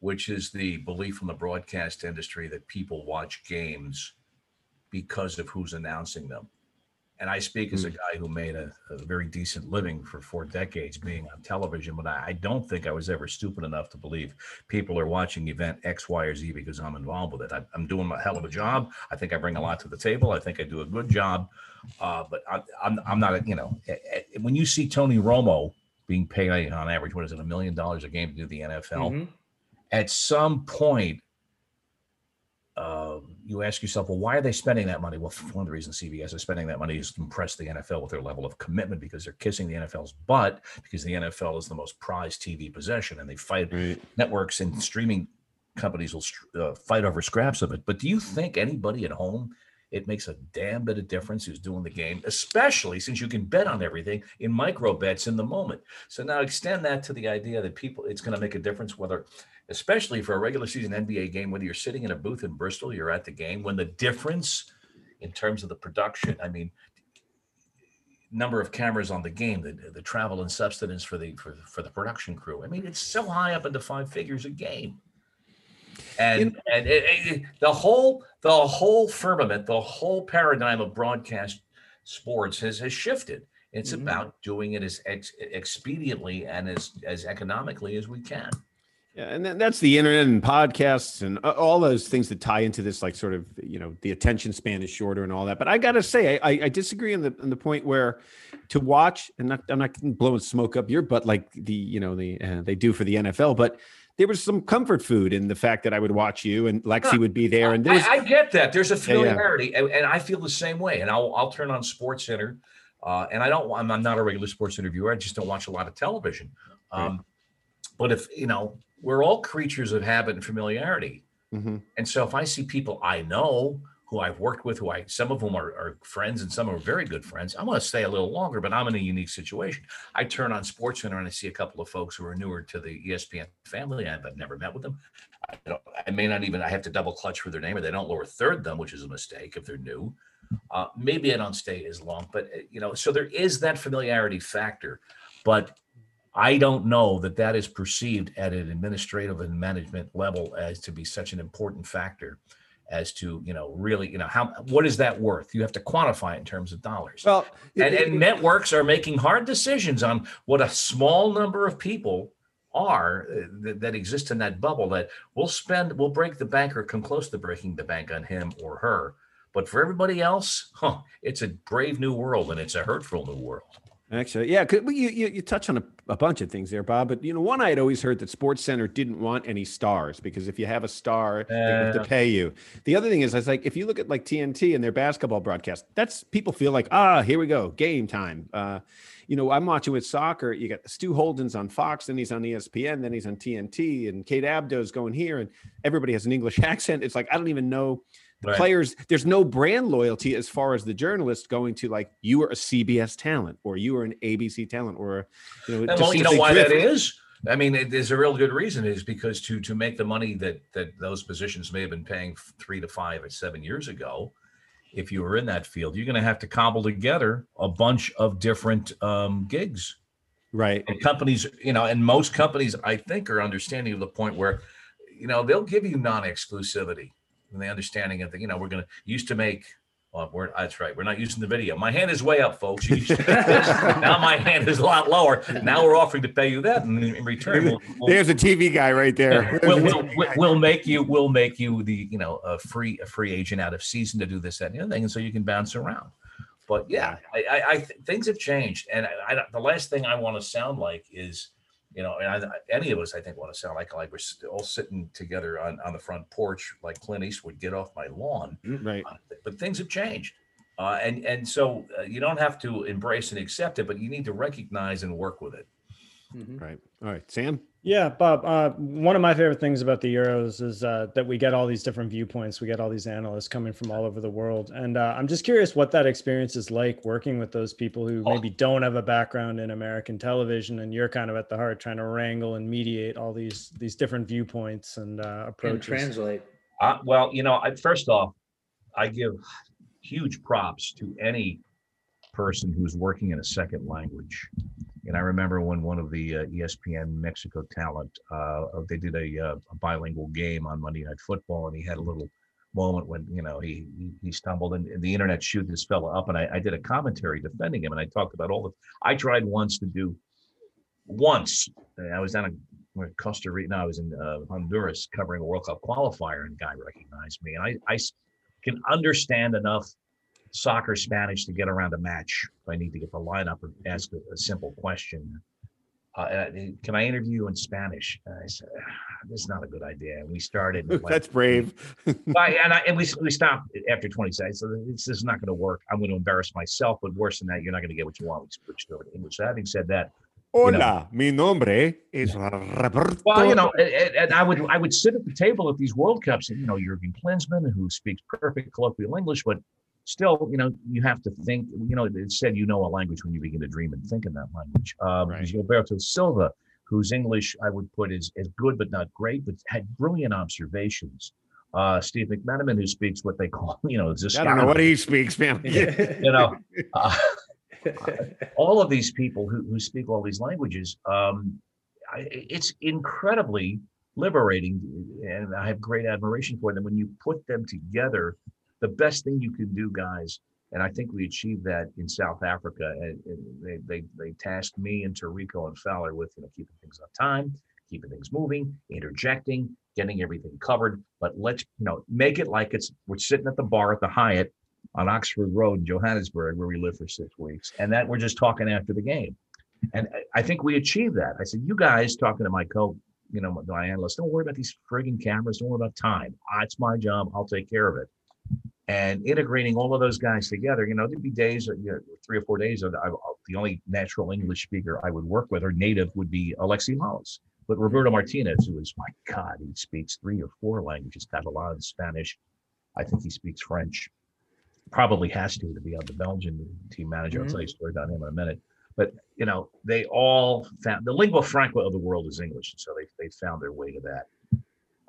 which is the belief in the broadcast industry that people watch games because of who's announcing them. And I speak as a guy who made a, a very decent living for four decades being on television, but I, I don't think I was ever stupid enough to believe people are watching event X, Y, or Z because I'm involved with it. I, I'm doing a hell of a job. I think I bring a lot to the table. I think I do a good job. Uh, but I, I'm, I'm not, a, you know, eh, eh, when you see Tony Romo being paid on average, what is it, a million dollars a game to do the NFL? Mhm. At some point, uh, you ask yourself, well, why are they spending that money? Well, one of the reasons CBS is spending that money is to impress the NFL with their level of commitment because they're kissing the NFL's butt because the NFL is the most prized TV possession and they fight Right. networks and streaming companies will uh, fight over scraps of it. But do you think anybody at home it makes a damn bit of difference who's doing the game, especially since you can bet on everything in micro bets in the moment. So now extend that to the idea that people, it's going to make a difference whether, especially for a regular season NBA game, whether you're sitting in a booth in Bristol, you're at the game, when the difference in terms of the production, I mean, number of cameras on the game, the, the travel and substance for the for, for the production crew. I mean, it's so high up into five figures a game. And and it, it- the whole the whole firmament, the whole paradigm of broadcast sports has has shifted. It's Mhm. about doing it as ex, expediently and as as economically as we can. Yeah, and then that's the internet and podcasts and all those things that tie into this, like sort of, you know, the attention span is shorter and all that. But I gotta say, I, I disagree on the on the point where to watch, and not, I'm not blowing smoke up your butt like the, you know, the uh, they do for the NFL, but there was some comfort food in the fact that I would watch you and Lexi would be there, and there was I, I get that. There's a Yeah, yeah. familiarity, and, and I feel the same way. And I'll I'll turn on SportsCenter, uh, and I don't. I'm, I'm not a regular sports interviewer. I just don't watch a lot of television. Um, But if you know, we're all creatures of habit and familiarity. Mhm. And so if I see people I know who I've worked with, who I some of whom are, are friends and some are very good friends, I want to stay a little longer, but I'm in a unique situation. I turn on SportsCenter and I see a couple of folks who are newer to the ESPN family. I've, never met with them. I, I may not even I have to double clutch for their name, or they don't lower third them, which is a mistake if they're new. Uh, maybe I don't stay as long, but uh, you know, so there is that familiarity factor, but I don't know that that is perceived at an administrative and management level as to be such an important factor as to you know really you know how what is that worth? You have to quantify it in terms of dollars. Well, and, it- and networks are making hard decisions on what a small number of people are uh, that, that exist in that bubble that we'll spend we'll break the bank or come close to breaking the bank on him or her. But for everybody else huh it's a brave new world and it's a hurtful new world Actually, yeah, 'cause- you, you you touch on a, a bunch of things there, Bob. But you know, one I had always heard that SportsCenter didn't want any stars because if you have a star, they have to pay you. The other thing is, I was like, if you look at like TNT and their basketball broadcast, that's people feel like, ah, here we go, game time. Uh, you know, I'm watching with soccer. You got Stu Holden's on Fox, then he's on ESPN, then he's on TNT, and Kate Abdo's going here, and everybody has an English accent. It's like I don't even know Right. players there's no brand loyalty as far as the journalist going to like you are a cbs talent or you are an abc talent or you know, it And just well, you know why that is. I mean, it, there's a real good reason is because to to make the money that that those positions may have been paying three to five or seven years ago, if you were in that field, you're going to have to cobble together a bunch of different um, gigs. right And companies, you know, and most companies, I think, are understanding to the point where, you know, they'll give you non-exclusivity and the understanding of the, you know, we're going to used to make. Well, we're, that's right. We're not using the video. My hand is way up, folks. You now my hand is a lot lower. Now we're offering to pay you that, and in return, we'll, we'll, there's a tv guy right there we'll, we'll, we'll- make you we'll make you the you know a free a free agent out of season to do this that and the other thing, and so you can bounce around. But yeah, I, I, I th- things have changed, and I, I the last thing I want to sound like is, you know, and I, any of us I think want to sound like like we're st- all sitting together on on the front porch like Clint Eastwood, get off my lawn. right Uh, but things have changed. Uh, and and so uh, you don't have to embrace and accept it, but you need to recognize and work with it. Mhm. Right. All right, Sam. Yeah, Bob. Uh, one of my favorite things about the Euros is uh, that we get all these different viewpoints. We get all these analysts coming from all over the world, and uh, I'm just curious what that experience is like working with those people who Oh. maybe don't have a background in American television, and you're kind of at the heart trying to wrangle and mediate all these these different viewpoints and uh, And translate. Uh, well, you know, I, first off, I give huge props to any person who's working in a second language. And I remember when one of the uh, ESPN Mexico talent, uh, they did a, uh, a bilingual game on Monday Night Football, and he had a little moment when you know he he, stumbled and, the internet chewed this fella up, and I, I did a commentary defending him, and I talked about all the. I tried once to do, once I was down in Costa Rica. No, I was in uh, Honduras covering a World Cup qualifier, and guy recognized me, and I I can understand enough soccer Spanish to get around a match. If I need to get the lineup or ask a, a simple question. Uh, uh, can I interview you in Spanish? And I said, "Ah, "This is not a good idea." And we started. and, like, That's brave. I- and, I, and we, we stopped after 20 seconds. So this, is not going to work. I'm going to embarrass myself, but worse than that, you're not going to get what you want. We switched over to English. So having said that, Hola, mi nombre es Roberto. well, you know, and, and- and I would I would sit at the table at these World Cups, and you know, Jurgen Klinsmann, who speaks perfect colloquial English, but still, you know, you have to think. You know, it said you know a language when you begin to dream and think in that language. Um, Right. Gilberto Silva, whose English I would put is as good but not great, but had brilliant observations. Uh, Steve McManaman, who speaks what they call, you know, I don't know what he speaks, man. you know. Uh, all of these people who, who speak all these languages, um, I, it's incredibly liberating, and I have great admiration for them. When you put them together, the best thing you can do, guys, and I think we achieved that in South Africa. And, they, they they tasked me and Tirico and Fowler with you know keeping things on time, keeping things moving, interjecting, getting everything covered. But let's you know make it like it's we're sitting at the bar at the Hyatt on Oxford Road in Johannesburg, where we lived for six weeks, and that we're just talking after the game. And I- think we achieved that. I said, you guys talking to my co, you know, my analysts, don't worry about these frigging cameras. Don't worry about time. Ah, It's my job. I'll take care of it. And integrating all of those guys together, you know, there'd be days, you know, three or four days, of I, the only natural English speaker I would work with or native would be Alexi Moles. But Roberto Martinez, who is, my God, he speaks three or four languages, got a lot of Spanish. I think he speaks French probably has to to be on the Belgian team manager. I'll Mhm. tell you a story about him in a minute. But you know, they all found the lingua franca of the world is English, and so they they found their way to that.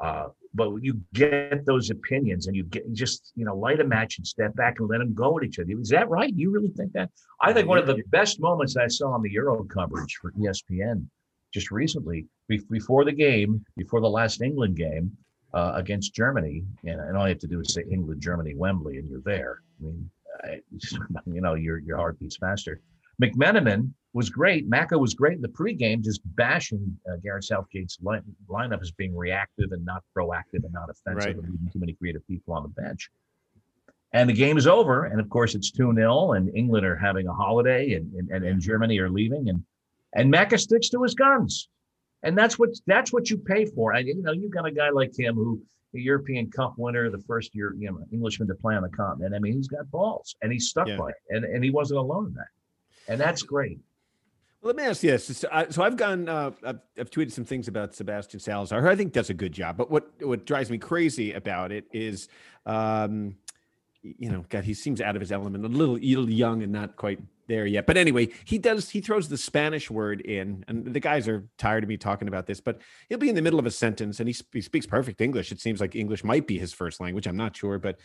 Uh, but you get those opinions and you get you just you know light a match and step back and let them go at each other. Is that right? You really think that? I think one of the best moments I saw on the Euro coverage for ESPN just recently, be- before the game, before the last England game, uh, against Germany, and, and all you have to do is say England, Germany, Wembley, and you're there. I mean, I, you know, your your heart beats faster. McManaman was great. Macca was great in the pregame, just bashing uh, Gareth Southgate's line, lineup as being reactive and not proactive and not offensive Right. and leaving too many creative people on the bench. And the game is over, and of course it's 2 0, and England are having a holiday, and, and, and, and Germany are leaving, and and Macca sticks to his guns and that's what that's what you pay for. And you know, you've got a guy like him who a European Cup winner, the first year you know Englishman to play on the continent. I mean, he's got balls, and he's stuck Yeah. by it, and and he wasn't alone in that, and that's great. Well, let me ask you this. So, I, so I've gone, uh, I've, I've tweeted some things about Sebastian Salazar, who I think does a good job. But what what drives me crazy about it is, um, you know, God, he seems out of his element, a little, little young and not quite there yet. But anyway, he does. He throws the Spanish word in, and the guys are tired of me talking about this. But he'll be in the middle of a sentence, and he, sp- he speaks perfect English. It seems like English might be his first language. I'm not sure, but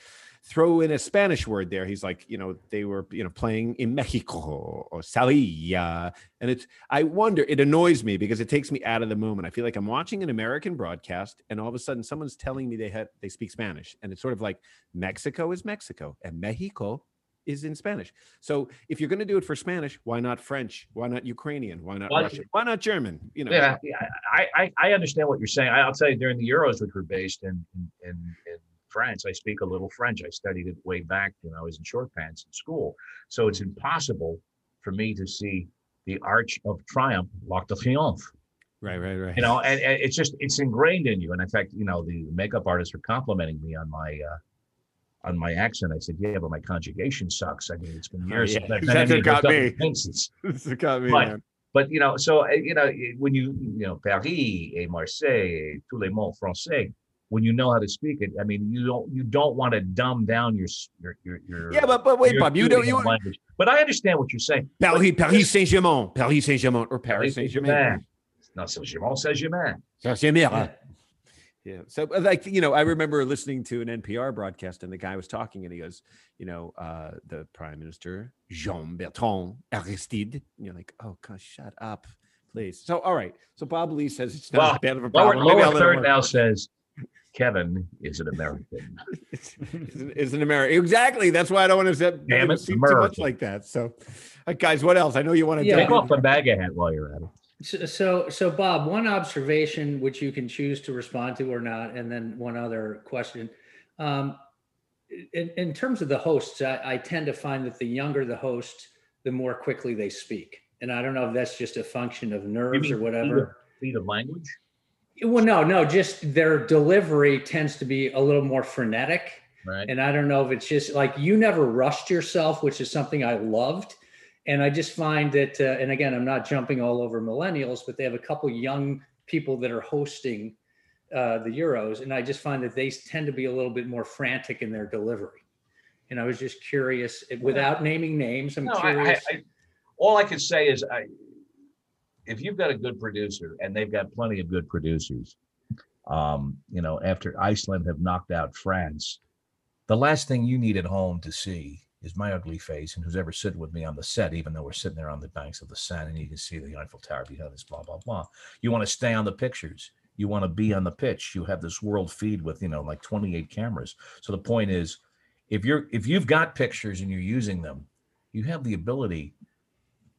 throw in a Spanish word there. He's like, you know, they were, you know, playing in Mexico or Salilla. And it's, I wonder, it annoys me because it takes me out of the moment. I feel like I'm watching an American broadcast and all of a sudden someone's telling me they had, they speak Spanish. And it's sort of like Mexico is Mexico and Mexico is in Spanish. So if you're going to do it for Spanish, why not French? Why not Ukrainian? Why not Well, Russian? Why not German? You know, Yeah, I, I I understand what you're saying. I'll tell you, during the Euros, which were based in in, in in France, I speak a little French. I studied it way back when I was in short pants in school. So it's impossible for me to see the Arch of Triumph, L'Arc de Triomphe. right, right, right. you know and, and it's just it's ingrained in you and in fact you know the makeup artists were complimenting me on my uh on my accent i said yeah but my conjugation sucks i mean it's been Oh, years yeah. since I've That's been got me. This got me, But- man. but you know, so uh, you know, when you you know Paris et Marseille, tous les mots français, when you know how to speak it, I mean, you don't you don't want to dumb down your your your, your Yeah, but but wait, Bob, you don't you language. But I understand what you're saying. Paris Paris Saint Germain, Paris Saint Germain, or Paris Saint Germain. Not Saint Germain, Saint Germain. Saint Germain. Yeah. So, uh, like, you know, I remember listening to an NPR broadcast and the guy was talking and he goes, you know, uh, the prime minister, Jean Bertrand Aristide. And you're like, oh, gosh, shut up, please. So, all right. So, Bob Ley says it's not Well, a bad of a Lower, problem. I'll lower third now says Kevin is an American. It's, it's an American. Exactly. That's why I don't want to set, Damn it, too much American. like that. So, uh, guys, what else? I know you want to Yeah. Take jump off the MAGA hat while you're at it. So, so, so Bob, one observation which you can choose to respond to or not, and then one other question. Um, in, in terms of the hosts, I, I tend to find that the younger the host, the more quickly they speak. And I don't know if that's just a function of nerves or whatever. Speed of language. Well, no, no, just their delivery tends to be a little more frenetic. Right. And I don't know if it's just like you never rushed yourself, which is something I loved. And I just find that, uh, and again, I'm not jumping all over millennials, but they have a couple young people that are hosting uh, the Euros. And I just find that they tend to be a little bit more frantic in their delivery. And I was just curious, without naming names, I'm No, I, I, curious. I, all I could say is, I, if you've got a good producer, and they've got plenty of good producers, um, you know, after Iceland have knocked out France, the last thing you need at home to see is my ugly face. And who's ever sitting with me on the set, even though we're sitting there on the banks of the Seine, and you can see the Eiffel Tower behind us, blah blah blah. You want to stay on the pictures. You want to be on the pitch. You have this world feed with you know like 28 cameras. So the point is, if you're if you've got pictures and you're using them, you have the ability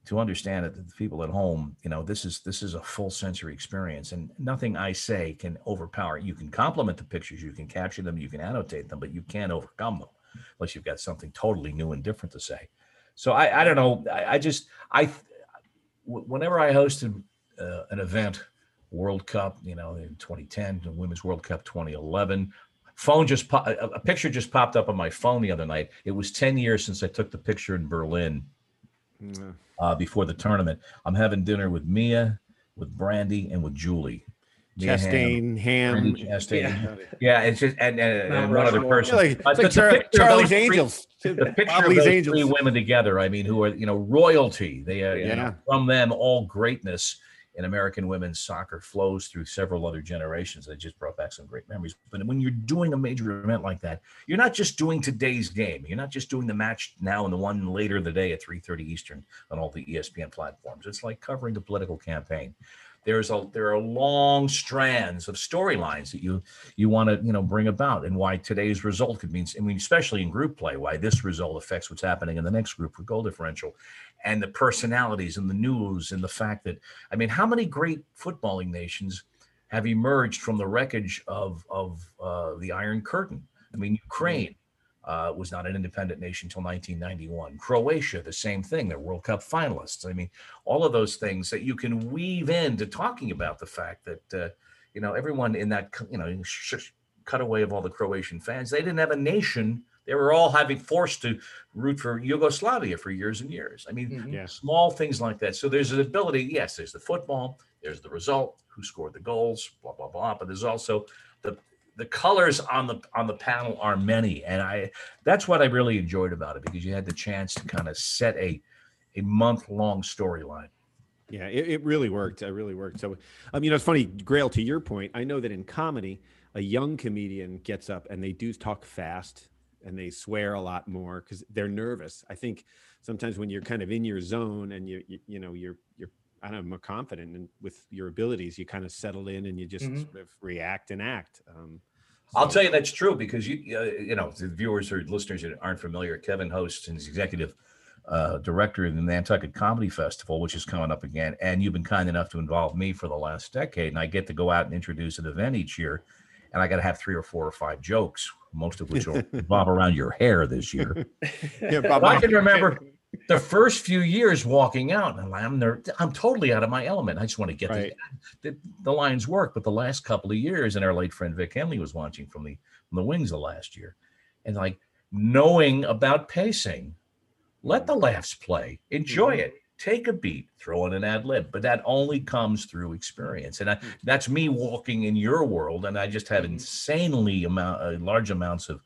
to understand that the people at home you know this is this is a full sensory experience and nothing i say can overpower you can complement the pictures you can capture them you can annotate them but you can't overcome them unless you've got something totally new and different to say. So i i don't know i, I just I whenever i hosted uh, an event world cup you know in 2010 the women's world cup 2011 phone just po- a picture just popped up on my phone the other night. It was 10 years since i took the picture in berlin Uh, before the tournament. I'm having dinner with Mia, with Brandi, and with Julie. Mia Chastain, Hamm. Chastain. Yeah. Yeah, it's just and, and, and one other. Yeah, person. like, it's like Char- Charlie's three- Angels. The picture of Angels. three women together. I mean, who are you know royalty? They are you Yeah. know, from them all greatness in American women's soccer flows through several other generations. That just brought back some great memories. But when you're doing a major event like that, you're not just doing today's game. You're not just doing the match now and the one later in the day at 3:30 Eastern on all the ESPN platforms. It's like covering the political campaign. There's a there are long strands of storylines that you you want to you know bring about, and why today's result could mean. I mean, especially in group play, why this result affects what's happening in the next group for goal differential, and the personalities and the news and the fact that I mean, how many great footballing nations have emerged from the wreckage of of uh, the Iron Curtain? I mean, Ukraine uh, was not an independent nation until 1991. Croatia, the same thing. They're World Cup finalists. I mean, all of those things that you can weave into talking about the fact that uh, you know everyone in that you know sh- sh- cutaway of all the Croatian fans, they didn't have a nation. They were all having forced to root for Yugoslavia for years and years. I mean, Mhm. Yeah. small things like that. So there's an ability. Yes, there's the football. There's the result. Who scored the goals? Blah blah blah. But there's also the the colors on the on the panel are many, and I that's what I really enjoyed about it because you had the chance to kind of set a a month long storyline. Yeah, it, it really worked. It really worked. So, um, you know, it's funny, Grayle, to your point, I know that in comedy, a young comedian gets up and they do talk fast and they swear a lot more because they're nervous. I think sometimes when you're kind of in your zone and you, you, you know, you're, you're, I don't know, more confident and with your abilities, you kind of settle in and you just Mhm. sort of react and act. Um, I'll tell you that's true because you uh, you know the viewers or listeners that aren't familiar. Kevin hosts and is executive uh, director of the Nantucket Comedy Festival, which is coming up again, and you've been kind enough to involve me for the last decade, and I get to go out and introduce an event each year, and I got to have three or four or five jokes, most of which will revolve around your hair this year. Yeah, But I can remember the first few years walking out, and I'm ner- I'm totally out of my element. I just want to get Right. the, the, lines work. But the last couple of years, and our late friend Vic Henley was watching from the from the wings of last year, and like knowing about pacing, let the laughs play, enjoy Mhm. it. take a beat, throw in an ad lib, but that only comes through experience. And I, that's me walking in your world, and I just have Mhm. insanely amount, uh, large amounts of,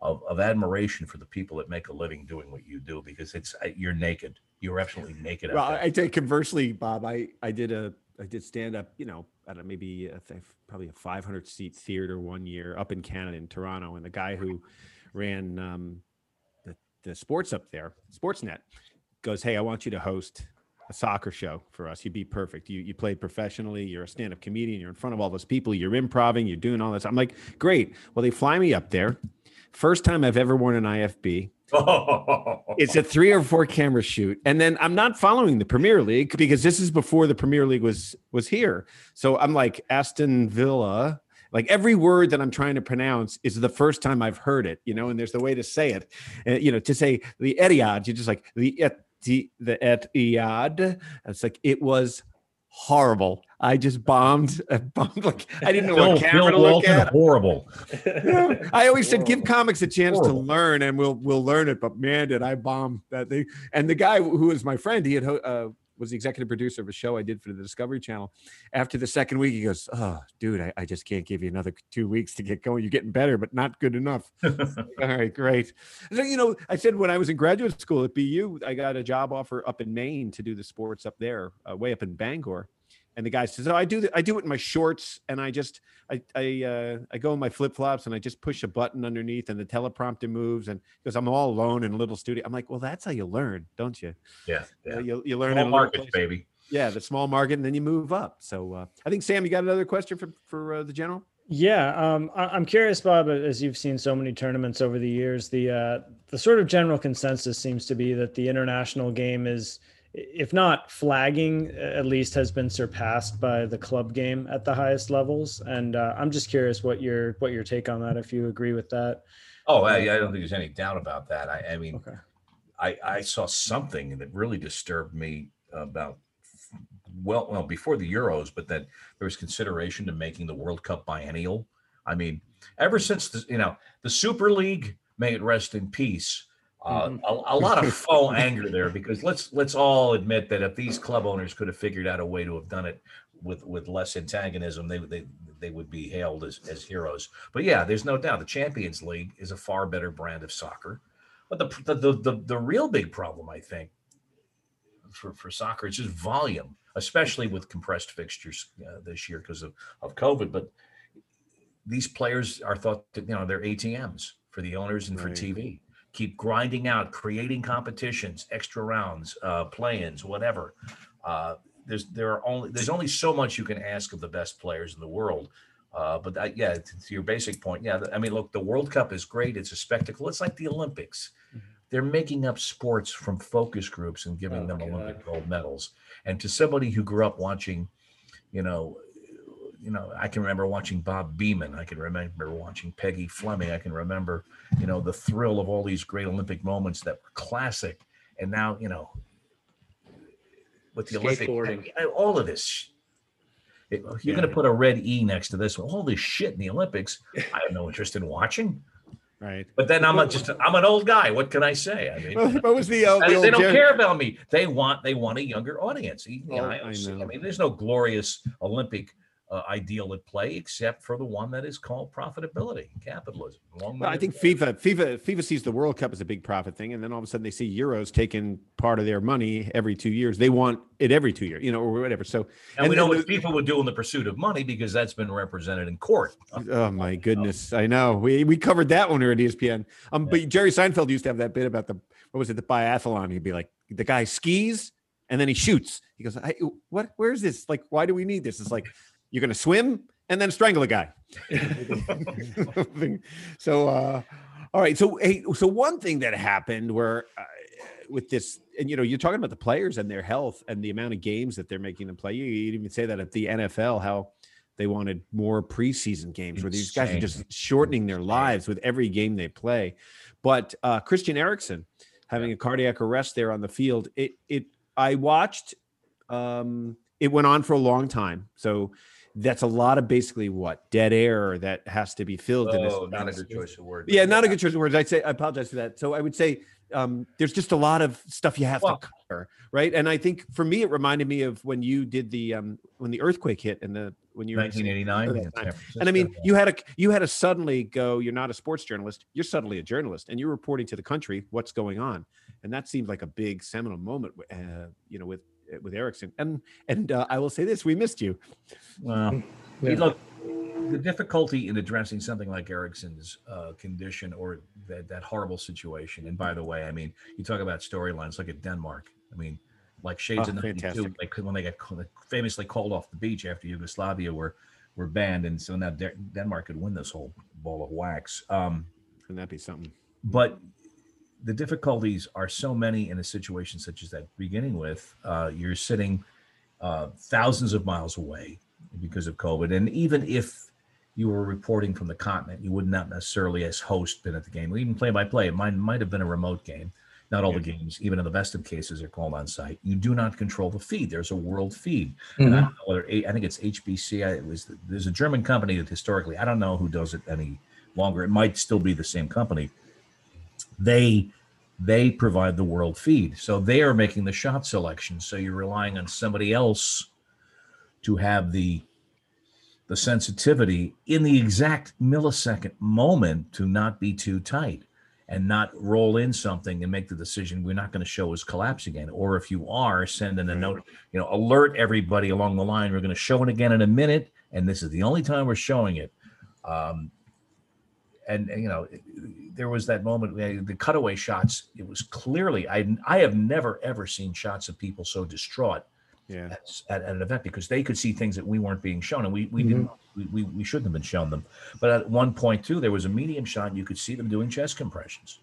of of admiration for the people that make a living doing what you do because it's uh, you're naked. You're absolutely naked. Well. I take conversely, Bob. I I did a I did stand up. You know, I don't know, maybe a, probably a 500 seat theater one year up in Canada in Toronto, and the guy who ran um, the the sports up there, Sportsnet, goes, "Hey, I want you to host." A soccer show for us. You'd be perfect. You you play professionally. You're a stand-up comedian. You're in front of all those people. You're improving. You're doing all this. I'm like, great. Well, they fly me up there. First time I've ever worn an IFB. It's a three or four camera shoot, and then I'm not following the Premier League because this is before the Premier League was was here. So I'm like Aston Villa, like every word that I'm trying to pronounce is the first time I've heard it, you know. And there's the way to say it, and you know, to say the Etihad, you're just like the et the Etihad. It's like it was horrible. I just bombed, I bombed like I didn't know Bill, what camera Bill to look Walton, at. horrible. Yeah. I always said give comics a chance Horrible. to learn, and we'll we'll learn it. But man, did I bomb that thing! And the guy who was my friend, he had uh, was the executive producer of a show I did for the Discovery Channel. After the second week, he goes, "Oh, dude, I, I just can't give you another two weeks to get going. You're getting better, but not good enough." All right, great. So you know, I said when I was in graduate school at BU, I got a job offer up in Maine to do the sports up there, uh, way up in Bangor. And the guy says, "Oh, I do. The, I do it in my shorts, and I just, I, I, uh, I go in my flip flops, and I just push a button underneath, and the teleprompter moves, and because I'm all alone in a little studio. I'm like, well, that's how you learn, don't you? Yeah, yeah. You, you learn Small in a little markets, place. baby. Yeah, the small market, and then you move up. So uh, I think Sam, you got another question for for uh, the general? Yeah, um, I- I'm curious, Bob. As you've seen so many tournaments over the years, the uh, the sort of general consensus seems to be that the international game is, if not flagging, at least has been surpassed by the club game at the highest levels. And uh, I'm just curious what your what your take on that, if you agree with that. Oh, I, I don't think there's any doubt about that. I, I mean, Okay. I, I saw something that really disturbed me about well, well before the Euros, but that there was consideration to making the World Cup biennial. I mean, ever since the you know the Super League, may it rest in peace. Uh, Mhm. a, a lot of faux anger there because let's let's all admit that if these club owners could have figured out a way to have done it with with less antagonism, they they they would be hailed as, as heroes. But yeah, there's no doubt the Champions League is a far better brand of soccer. But the the the, the, the real big problem, I think, for, for soccer is just volume, especially with compressed fixtures uh, this year because of, of COVID. But these players are thought that, you know, they're ATMs for the owners and for TV. Keep grinding out, creating competitions, extra rounds, uh, play-ins, whatever. Uh, there's there are only there's only so much you can ask of the best players in the world. Uh, but that, yeah, to, your basic point, yeah, I mean, look, the World Cup is great. It's a spectacle. It's like the Olympics. They're making up sports from focus groups and giving Oh, them God. Olympic gold medals. And to somebody who grew up watching, you know, you know, I can remember watching Bob Beamon. I can remember watching Peggy Fleming. I can remember, you know, the thrill of all these great Olympic moments that were classic. And now, you know, with the Olympic. I- all of this. It- you're going to put a red E next to this one. All this shit in the Olympics. I have no interest in watching. Right. But then I'm a, just I'm an old guy. What can I say? I mean, What was the, uh, the they don't Jerry- care about me. They want they want a younger audience. You know, Oh, I, I mean, there's no glorious Olympic uh, ideal at play except for the one that is called profitability, capitalism. Well, I think FIFA, FIFA, FIFA sees the World Cup as a big profit thing, and then all of a sudden they see Euros taking part of their money every two years. They want it every two years, you know, or whatever. So, And, we know what FIFA would do in the pursuit of money because that's been represented in court. oh my goodness, I know we we covered that one here at ESPN. Um, but Jerry Seinfeld used to have that bit about the what was it, the biathlon? He'd be like, the guy skis and then he shoots. He goes, I, what? Where's this? Like, why do we need this? It's like you're gonna swim and then strangle a guy. so uh all right. So hey so one thing that happened where uh, with this and you know you're talking about the players and their health and the amount of games that they're making them play. You you'd even say that at the nfl how they wanted more preseason games where these guys are just shortening their lives with every game they play. But uh Christian Eriksen having a cardiac arrest there on the field it it i watched um it went on for a long time. So that's a lot of basically what dead air that has to be filled in this Oh, not a good choice of words. yeah, not a good choice of words. I'd say I apologize for that. So I would say um, there's just a lot of stuff you have Well- to cover, right? And I think for me, it reminded me of when you did the um, when the earthquake hit and the when you were 1989. at in the San time. Francisco. and I mean, you had a you had to suddenly go. You're not a sports journalist. You're suddenly a journalist, and you're reporting to the country what's going on. And that seemed like a big seminal moment, uh, you know, with with Eriksen. And and uh, I will say this: we missed you. Well, Yeah. look, the difficulty in addressing something like Eriksen's uh, condition or that, that horrible situation. And by the way, I mean, you talk about storylines. Look at Denmark. I mean, like Shades Oh, of '92, fantastic. like when they got famously called off the beach after Yugoslavia were were banned, and so now De- Denmark could win this whole ball of wax. Um, Wouldn't that be something? but the difficulties are so many in a situation such as that beginning with uh, you're sitting uh, thousands of miles away because of covid. And even if you were reporting from the continent you would not necessarily as host been at the game even play by play. It might, might have been a remote game. Not all the games even in the best of cases are called on site. You do not control the feed. There's a world feed. And I don't know whether I think it's HBS. I- It was there's a German company that historically I don't know who does it any longer. It might still be the same company. They they provide the world feed, so they are making the shot selection. So you're relying on somebody else to have the the sensitivity in the exact millisecond moment to not be too tight and not roll in something and make the decision we're not going to show as collapse again. Or if you are send in a note you know alert everybody along the line we're going to show it again in a minute and this is the only time we're showing it. Um, and, and, you know there was that moment the cutaway shots it was clearly i i have never ever seen shots of people so distraught Yeah. at, at, an event because they could see things that we weren't being shown and we, we didn't we, we, we shouldn't have been shown them but at one point too there was a medium shot and you could see them doing chest compressions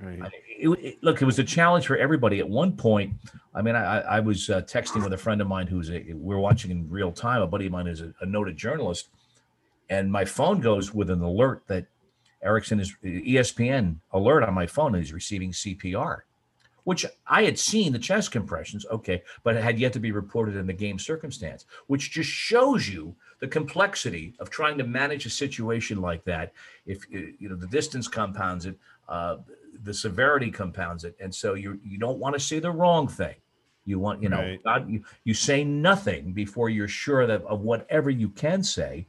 Right. I- it, it- look, it was a challenge for everybody. At one point, I mean, I, I I was uh, texting with a friend of mine who's a, we are watching in real time. A buddy of mine is a, a noted journalist, and my phone goes with an alert that Eriksen is ESPN alert on my phone, and he's receiving CPR, which I had seen the chest compressions, okay, but it had yet to be reported in the game circumstance, which just shows you the complexity of trying to manage a situation like that. If uh, you know the distance compounds it, uh, the severity compounds it, and so you you don't want to say the wrong thing. You want you know Right. God, you, you say nothing before you're sure that of whatever you can say,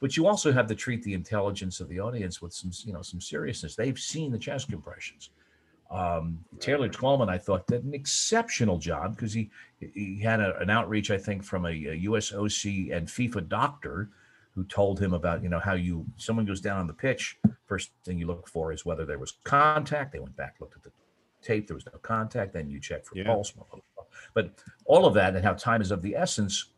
but you also have to treat the intelligence of the audience with some you know some seriousness. They've seen the chest compressions. Um, Taylor Twellman, I thought, did an exceptional job because he he had a, an outreach, I think, from a, a USOC and FIFA doctor who told him about you know how you someone goes down on the pitch, first thing you look for is whether there was contact. They went back, looked at the tape, there was no contact. Then you check for Yeah. pulse, but all of that and how time is of the essence.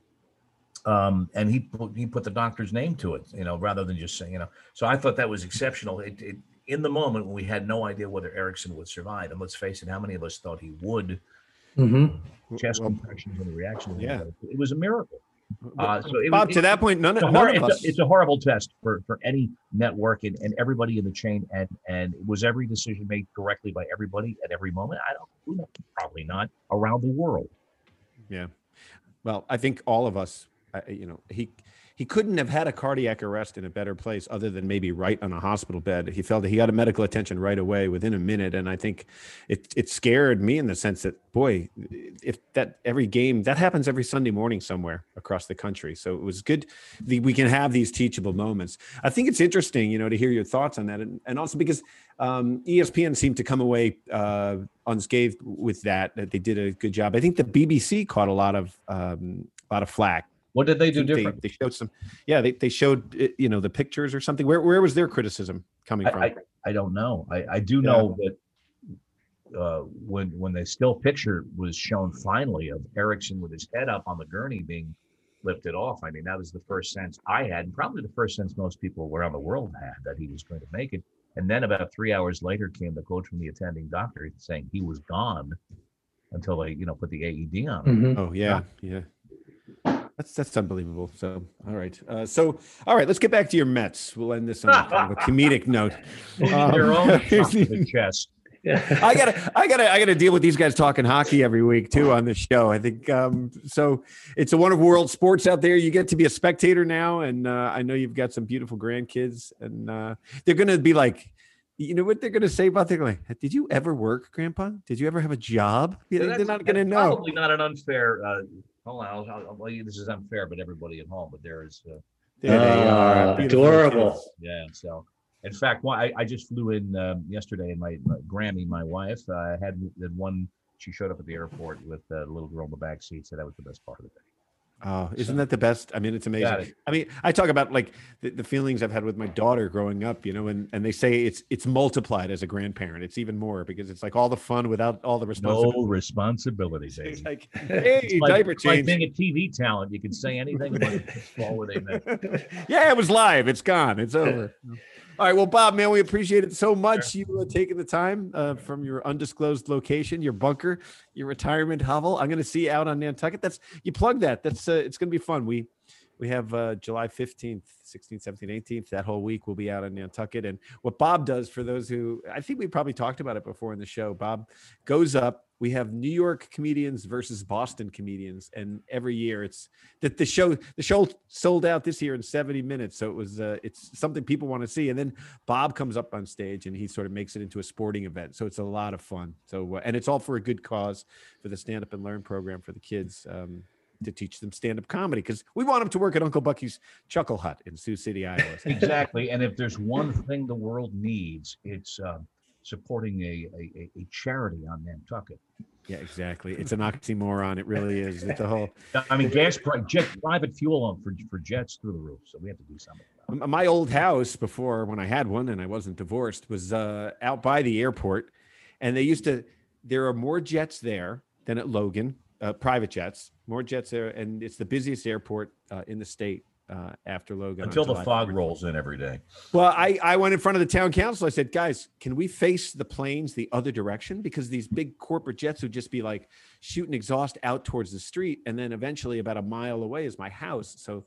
Um, and he put, he put the doctor's name to it, you know, rather than just saying, you know. So I thought that was exceptional. It, it in the moment when we had no idea whether Eriksen would survive, and let's face it, how many of us thought he would? Mhm. Chest Well, compressions and the reactions. Yeah. it was a miracle. Uh, so it, Bob, was- to it- that point, none, it's a, none hor- of it's, us. a, it's a horrible test for, for any network and, and everybody in the chain. And and was every decision made correctly by everybody at every moment? I don't. Probably not around the world. Yeah. Well, I think all of us, you know, he he couldn't have had a cardiac arrest in a better place other than maybe right on a hospital bed. He felt that he got a medical attention right away within a minute, and I think it it scared me in the sense that boy, if that every game that happens every Sunday morning somewhere across the country. So it was good the, we can have these teachable moments. I think it's interesting, you know, to hear your thoughts on that, and, and also because um, ESPN seemed to come away uh, unscathed with that. That they did a good job. I think the BBC caught a lot of um, a lot of flack. What did they do I different? They, they showed some, yeah, they, they showed uh, you know the pictures or something. Where where was their criticism coming from? I, I, I don't know. I, I do know that uh, when when the still picture was shown finally of Eriksen with his head up on the gurney being lifted off, I mean that was the first sense I had, and probably the first sense most people around the world had that he was going to make it. And then about three hours later came the quote from the attending doctor saying he was gone until they you know put the AED on him. Mhm. Oh yeah, yeah. That's that's unbelievable. So all right, uh, so all right, let's get back to your Mets. We'll end this on a, kind of a comedic note. Um, own the chest. I gotta, I gotta, I gotta deal with these guys talking hockey every week too on this show. I think um, so. It's a one of world sports out there. You get to be a spectator now, and uh, I know you've got some beautiful grandkids, and uh, they're gonna be like You know what they're going to say about they're like, did you ever work, Grandpa? Did you ever have a job? So they're not going to know. Probably not an unfair. Uh, hold on, I'll, I'll, I'll, this is unfair, but everybody at home. But there is, uh, There they Ah, are. Adorable. kids. yeah. So, in fact, one, I, I just flew in um, yesterday, and my, my Grammy, my wife, uh, had had one. She showed up at the airport with a little girl in the back seat. So that was the best part of the day. Oh, isn't that the best? I mean, it's amazing. It. I mean, I talk about like the, the feelings I've had with my daughter growing up, you know, and, and they say it's it's multiplied as a grandparent. It's even more because it's like all the fun without all the responsibility. No responsibilities. It's like, hey, It's like, diaper it's like change. being a TV talent. You can say anything about fall where they yeah, it was live. It's gone. It's over. All right. Well, Bob, man, we appreciate it so much. You uh, taking the time uh, from your undisclosed location, your bunker, your retirement hovel. I'm going to see you out on Nantucket. That's you plug that. That's uh, it's going to be fun. We we have uh, July 15th, 16th, 17th, 18th. That whole week we'll be out in Nantucket. And what Bob does for those who I think we probably talked about it before in the show. Bob goes up. We have New York comedians versus Boston comedians, and every year it's that the show the show sold out this year in 70 minutes so it was uh, it's something people want to see and then bob comes up on stage and he sort of makes it into a sporting event so it's a lot of fun so uh, and it's all for a good cause for the stand up and learn program for the kids um, to teach them stand up comedy because we want them to work at uncle bucky's chuckle hut in sioux city iowa Exactly. And if there's one thing the world needs, it's uh, supporting a, a, a- a charity on Nantucket. yeah exactly it's an oxymoron it really is it's the whole I mean, gas jet private fuel on for, for jets through the roof. So we have to do something. my old house before when I had one and I wasn't divorced was uh, out by the airport, and they used to. There are more jets there than at Logan, uh, private jets, more jets there, and it's the busiest airport uh, in the state uh, after Logan. Until the fog 4th. rolls in every day. Well, I, I went in front of the town council. I said, guys, can we face the planes the other direction? Because these big corporate jets would just be like shooting exhaust out towards the street. And then eventually, about a mile away, is my house. So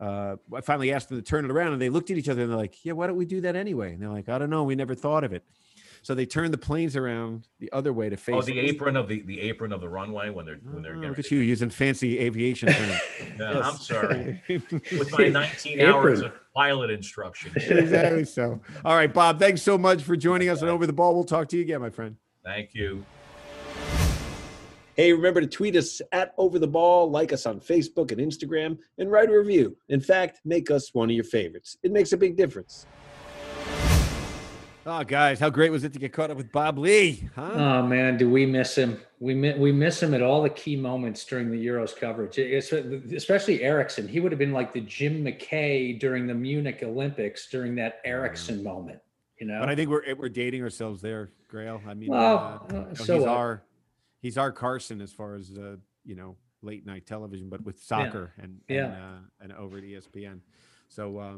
uh, I finally asked them to turn it around. And they looked at each other and they're like, yeah, why don't we do that anyway? And they're like, I don't know. We never thought of it. So they turn the planes around the other way to oh, face. Oh, the apron of the the apron of the runway when they're when they're Oh, getting. look at you using fancy aviation terms. No, I'm sorry. With my 19 hours of pilot instruction. exactly so. All right, Bob, thanks so much for joining us on Over the Ball. We'll talk to you again, my friend. Thank you. Hey, remember to tweet us at Over the Ball, like us on Facebook and Instagram, and write a review. In fact, make us one of your favorites. It makes a big difference. Oh, guys, how great was it to get caught up with Bob Ley? Huh? Oh man, do we miss him? We mi- we miss him at all the key moments during the Euros coverage. It's- especially Eriksen. He would have been like the Jim McKay during the Munich Olympics during that Eriksen moment. You know, but I think we're we're dating ourselves there, Grayle. I mean, Well, uh, uh, you know, so he's what? our he's our Carson as far as uh, you know late night television, but with soccer and and, Yeah. uh, and over at ESPN. So, uh,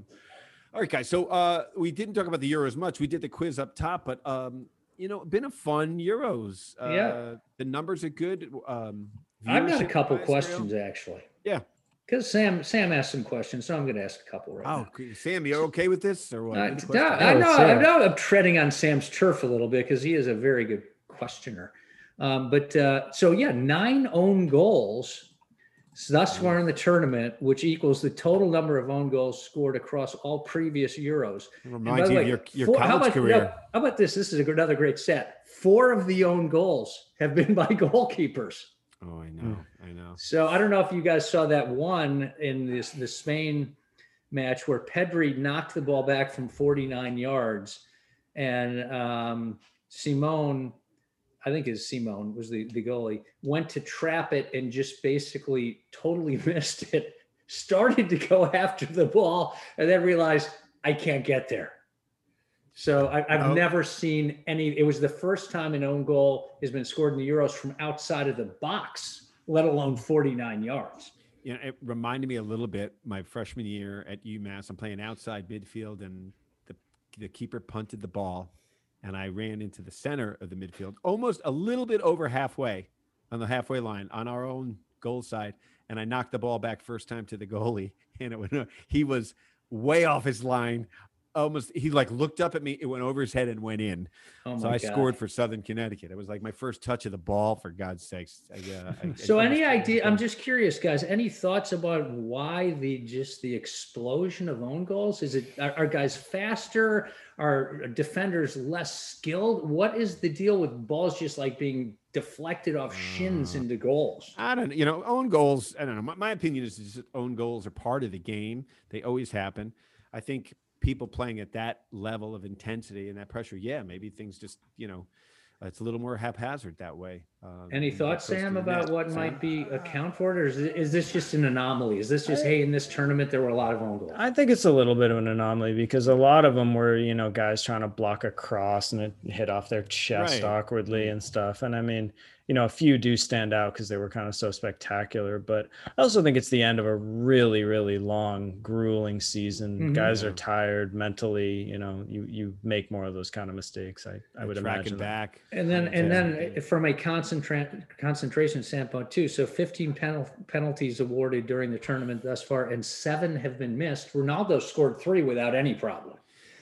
all right, guys. So uh, we didn't talk about the Euros much. We did the quiz up top, but um, you know, been a fun Euros. Uh, Yeah. the numbers are good. Um, I've got a couple wise, Grayle. questions actually. Yeah. Because Sam Sam asked some questions, so I'm going to ask a couple right Oh, now. okay. Sam, you're okay with this or what? Uh, no. I Oh, know. I know I'm treading on Sam's turf a little bit because he is a very good questioner. Um, but uh, so yeah, nine own goals thus far in the tournament, which equals the total number of own goals scored across all previous Euros. Reminds you way, of your, your four- how about, career. no, how about this? This is another great set. Four of the own goals have been by goalkeepers. Oh, I know. I know. So I don't know if you guys saw that one in this the Spain match where Pedri knocked the ball back from 49 yards, and um, Simón, I think is Simón was the the goalie, went to trap it and just basically totally missed it. Started to go after the ball and then realized I can't get there. So I, I've Oh. never seen any. It was the first time an own goal has been scored in the Euros from outside of the box, let alone 49 yards. you know, it reminded me a little bit my freshman year at UMass. I'm playing outside midfield, and the the keeper punted the ball, and I ran into the center of the midfield, almost a little bit over halfway on the halfway line on our own goal side, and I knocked the ball back first time to the goalie, and it went. He was way off his line. Almost he like looked up at me. It went over his head and went in. Oh so I God. scored for Southern Connecticut. It was like my first touch of the ball. For God's sakes. I, uh, I- I So any idea? I'm just curious, guys. Any thoughts about why the just the explosion of own goals? Is it are, are guys faster? Are defenders less skilled? What is the deal with balls just like being deflected off shins Uh, into goals? I don't, you know, own goals. I don't know. My, my opinion is, is own goals are part of the game. They always happen. I think people playing at that level of intensity and that pressure, yeah, maybe things just, you know, it's a little more haphazard that way. Um, Any thoughts, Sam, about what Sam? might be account for it, or is, it, is this just an anomaly? Is this just hey, in this tournament there were a lot of own goals? I think it's a little bit of an anomaly because a lot of them were, you know, guys trying to block a cross and it hit off their chest Right. awkwardly and stuff. And I mean, you know, a few do stand out because they were kind of so spectacular. But I also think it's the end of a really, really long, grueling season. Mhm. Guys are tired mentally. You know, you you make more of those kind of mistakes. I I would tracking imagine. that. back. And then, and Yeah. then from a concentra- concentration standpoint too. So 15 penal- penalties awarded during the tournament thus far, and seven have been missed. Ronaldo scored three without any problem,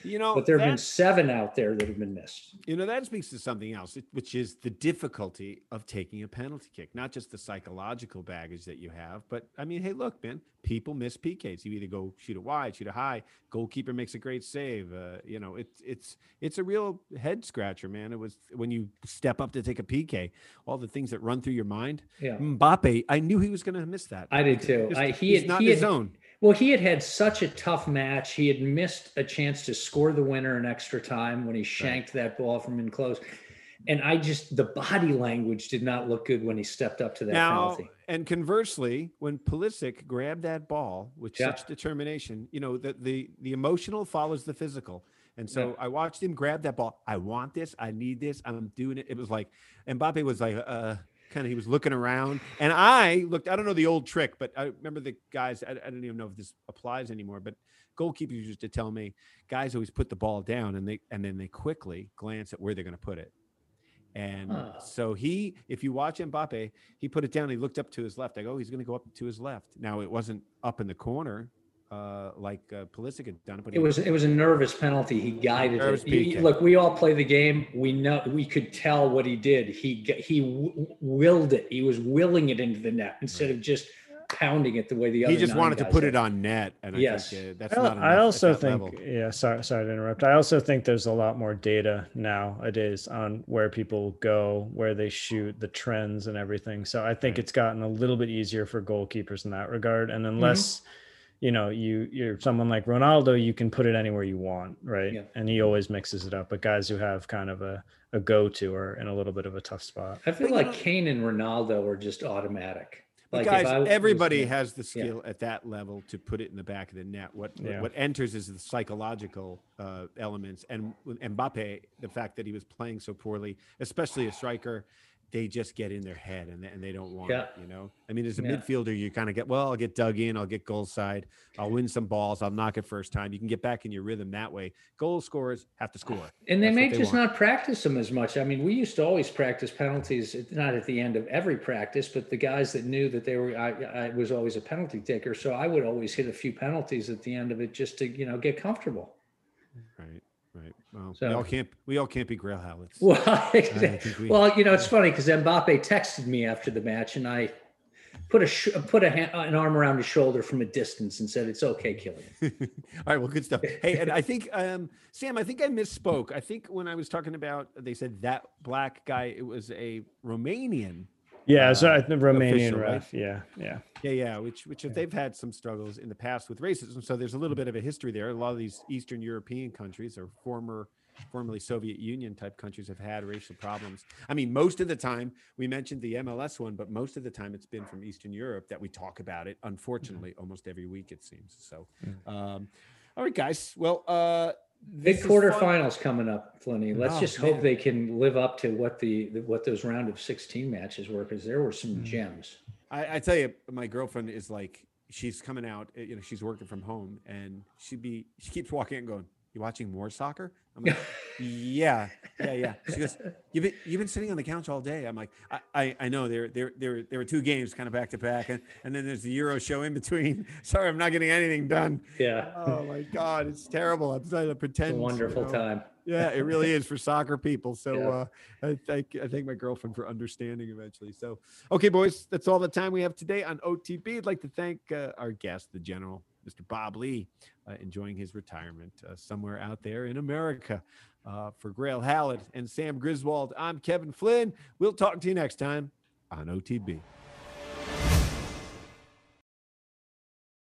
You know, but there have been seven out there that have been missed. You know, that speaks to something else, which is the difficulty of taking a penalty kick, not just the psychological baggage that you have, but I mean, hey, look, man, people miss PKs. You either go shoot it wide, shoot it high, goalkeeper makes a great save. Uh, you know, it's it's it's a real head scratcher, man. It was when you step up to take a PK, all the things that run through your mind. Yeah, Mbappe, I knew he was going to miss that. I did too. Just- I, he he's had, not he his had, zone. Well, he had had such a tough match. He had missed a chance to score the winner in extra time when he shanked that ball from in close. And I just the body language did not look good when he stepped up to that now, penalty. and conversely, when Pulisic grabbed that ball with Yeah. such determination, you know, the, the the emotional follows the physical. And so Yeah. I watched him grab that ball. I want this. I need this. I'm doing it. It was like Mbappe was like, uh, kind of, he was looking around. And I looked, I don't know the old trick, but I remember the guys, I, I don't even know if this applies anymore, but goalkeepers used to tell me guys always put the ball down and they, and then they quickly glance at where they're going to put it. And Huh. so he, if you watch Mbappe, he put it down. He looked up to his left. I go, oh, he's going to go up to his left. Now it wasn't up in the corner uh, like uh, Pulisic had done, but It he- was it was a nervous penalty. He guided it. He- look, we all play the game. We know we could tell what he did. He he w- willed it. He was willing it into the net instead of just pounding it the way the other. he just wanted to put did. it on net, and Yes. I think uh, that's I, not. Enough I at also that think, level. yeah, sorry, sorry to interrupt. I also think there's a lot more data nowadays on where people go, where they shoot, the trends, and everything. So I think Right. it's gotten a little bit easier for goalkeepers in that regard. Mm-hmm. And unless you know you you're someone like Ronaldo, you can put it anywhere you want, right? Yeah. And he always mixes it up. But guys who have kind of a a go to are in a little bit of a tough spot. I feel like Kane and Ronaldo are just automatic. But Like if guys, I everybody yeah. has the Yeah. skill at that level to put it in the back of the net. What Yeah. what enters is the psychological uh, elements, and with Mbappe, the fact that he was playing so poorly, especially a striker, they just get in their head and they, and they don't want Yeah. it. You know, I mean, as a Yeah. midfielder, you kind of get well. I'll get dug in. I'll get goal side. I'll win some balls. I'll knock it first time. You can get back in your rhythm that way. Goal scorers have to uh, score. And they That's may they just want. not practice them as much. I mean, we used to always practice penalties, not at the end of every practice, but the guys that knew that they were, I, I was always a penalty taker. So I would always hit a few penalties at the end of it just to, you know, get comfortable. Right. Right. Well, So- we all can't. We all can't be Grayle Howletts. Well, we- well, you know, it's funny because Mbappe texted me after the match and I put a, sh- put a hand, an arm around his shoulder from a distance and said, it's okay, Kylian. All right, well, good stuff. Hey, and I think um, Sam, I think I misspoke. I think when I was talking about, they said that black guy, it was a Romanian. Yeah, so Uh, I- the Romanian official, right? Yeah, yeah. Yeah, yeah. Which, which if they've had some struggles in the past with racism, so there's a little bit of a history there. A lot of these Eastern European countries or former, formerly Soviet Union type countries have had racial problems. I mean, most of the time we mentioned the MLS one, but most of the time it's been from Eastern Europe that we talk about it. Unfortunately, almost every week it seems. So, um, all right, guys. Well, uh, Big quarterfinals coming up, Flinny. Let's Oh, just hope man. they can live up to what the what those round of 16 matches were because there were some Mm-hmm. gems. I, I tell you, my girlfriend is like, she's coming out. eh, You know, she's working from home, and she'd be she keeps walking and going, You watching more soccer? I'm like, yeah, yeah, yeah. She goes, you've been you've been sitting on the couch all day. I'm like, I I, I know there there there there were two games kind of back to back, and and then there's the Euro show in between. Sorry, I'm not getting anything done. Yeah. Oh my God, it's terrible. I'm trying to pretend. It's a wonderful you know. time. Yeah, it really is for soccer people. So Yeah. uh, I thank I thank my girlfriend for understanding eventually. So okay, boys, that's all the time we have today on OTB. I'd like to thank uh, our guest, the General, Mr. Bob Ley, enjoying his retirement uh, somewhere out there in America. Uh, for Grayle Howlett and Sam Griswold, I'm Kevin Flynn. We'll talk to you next time on OTB.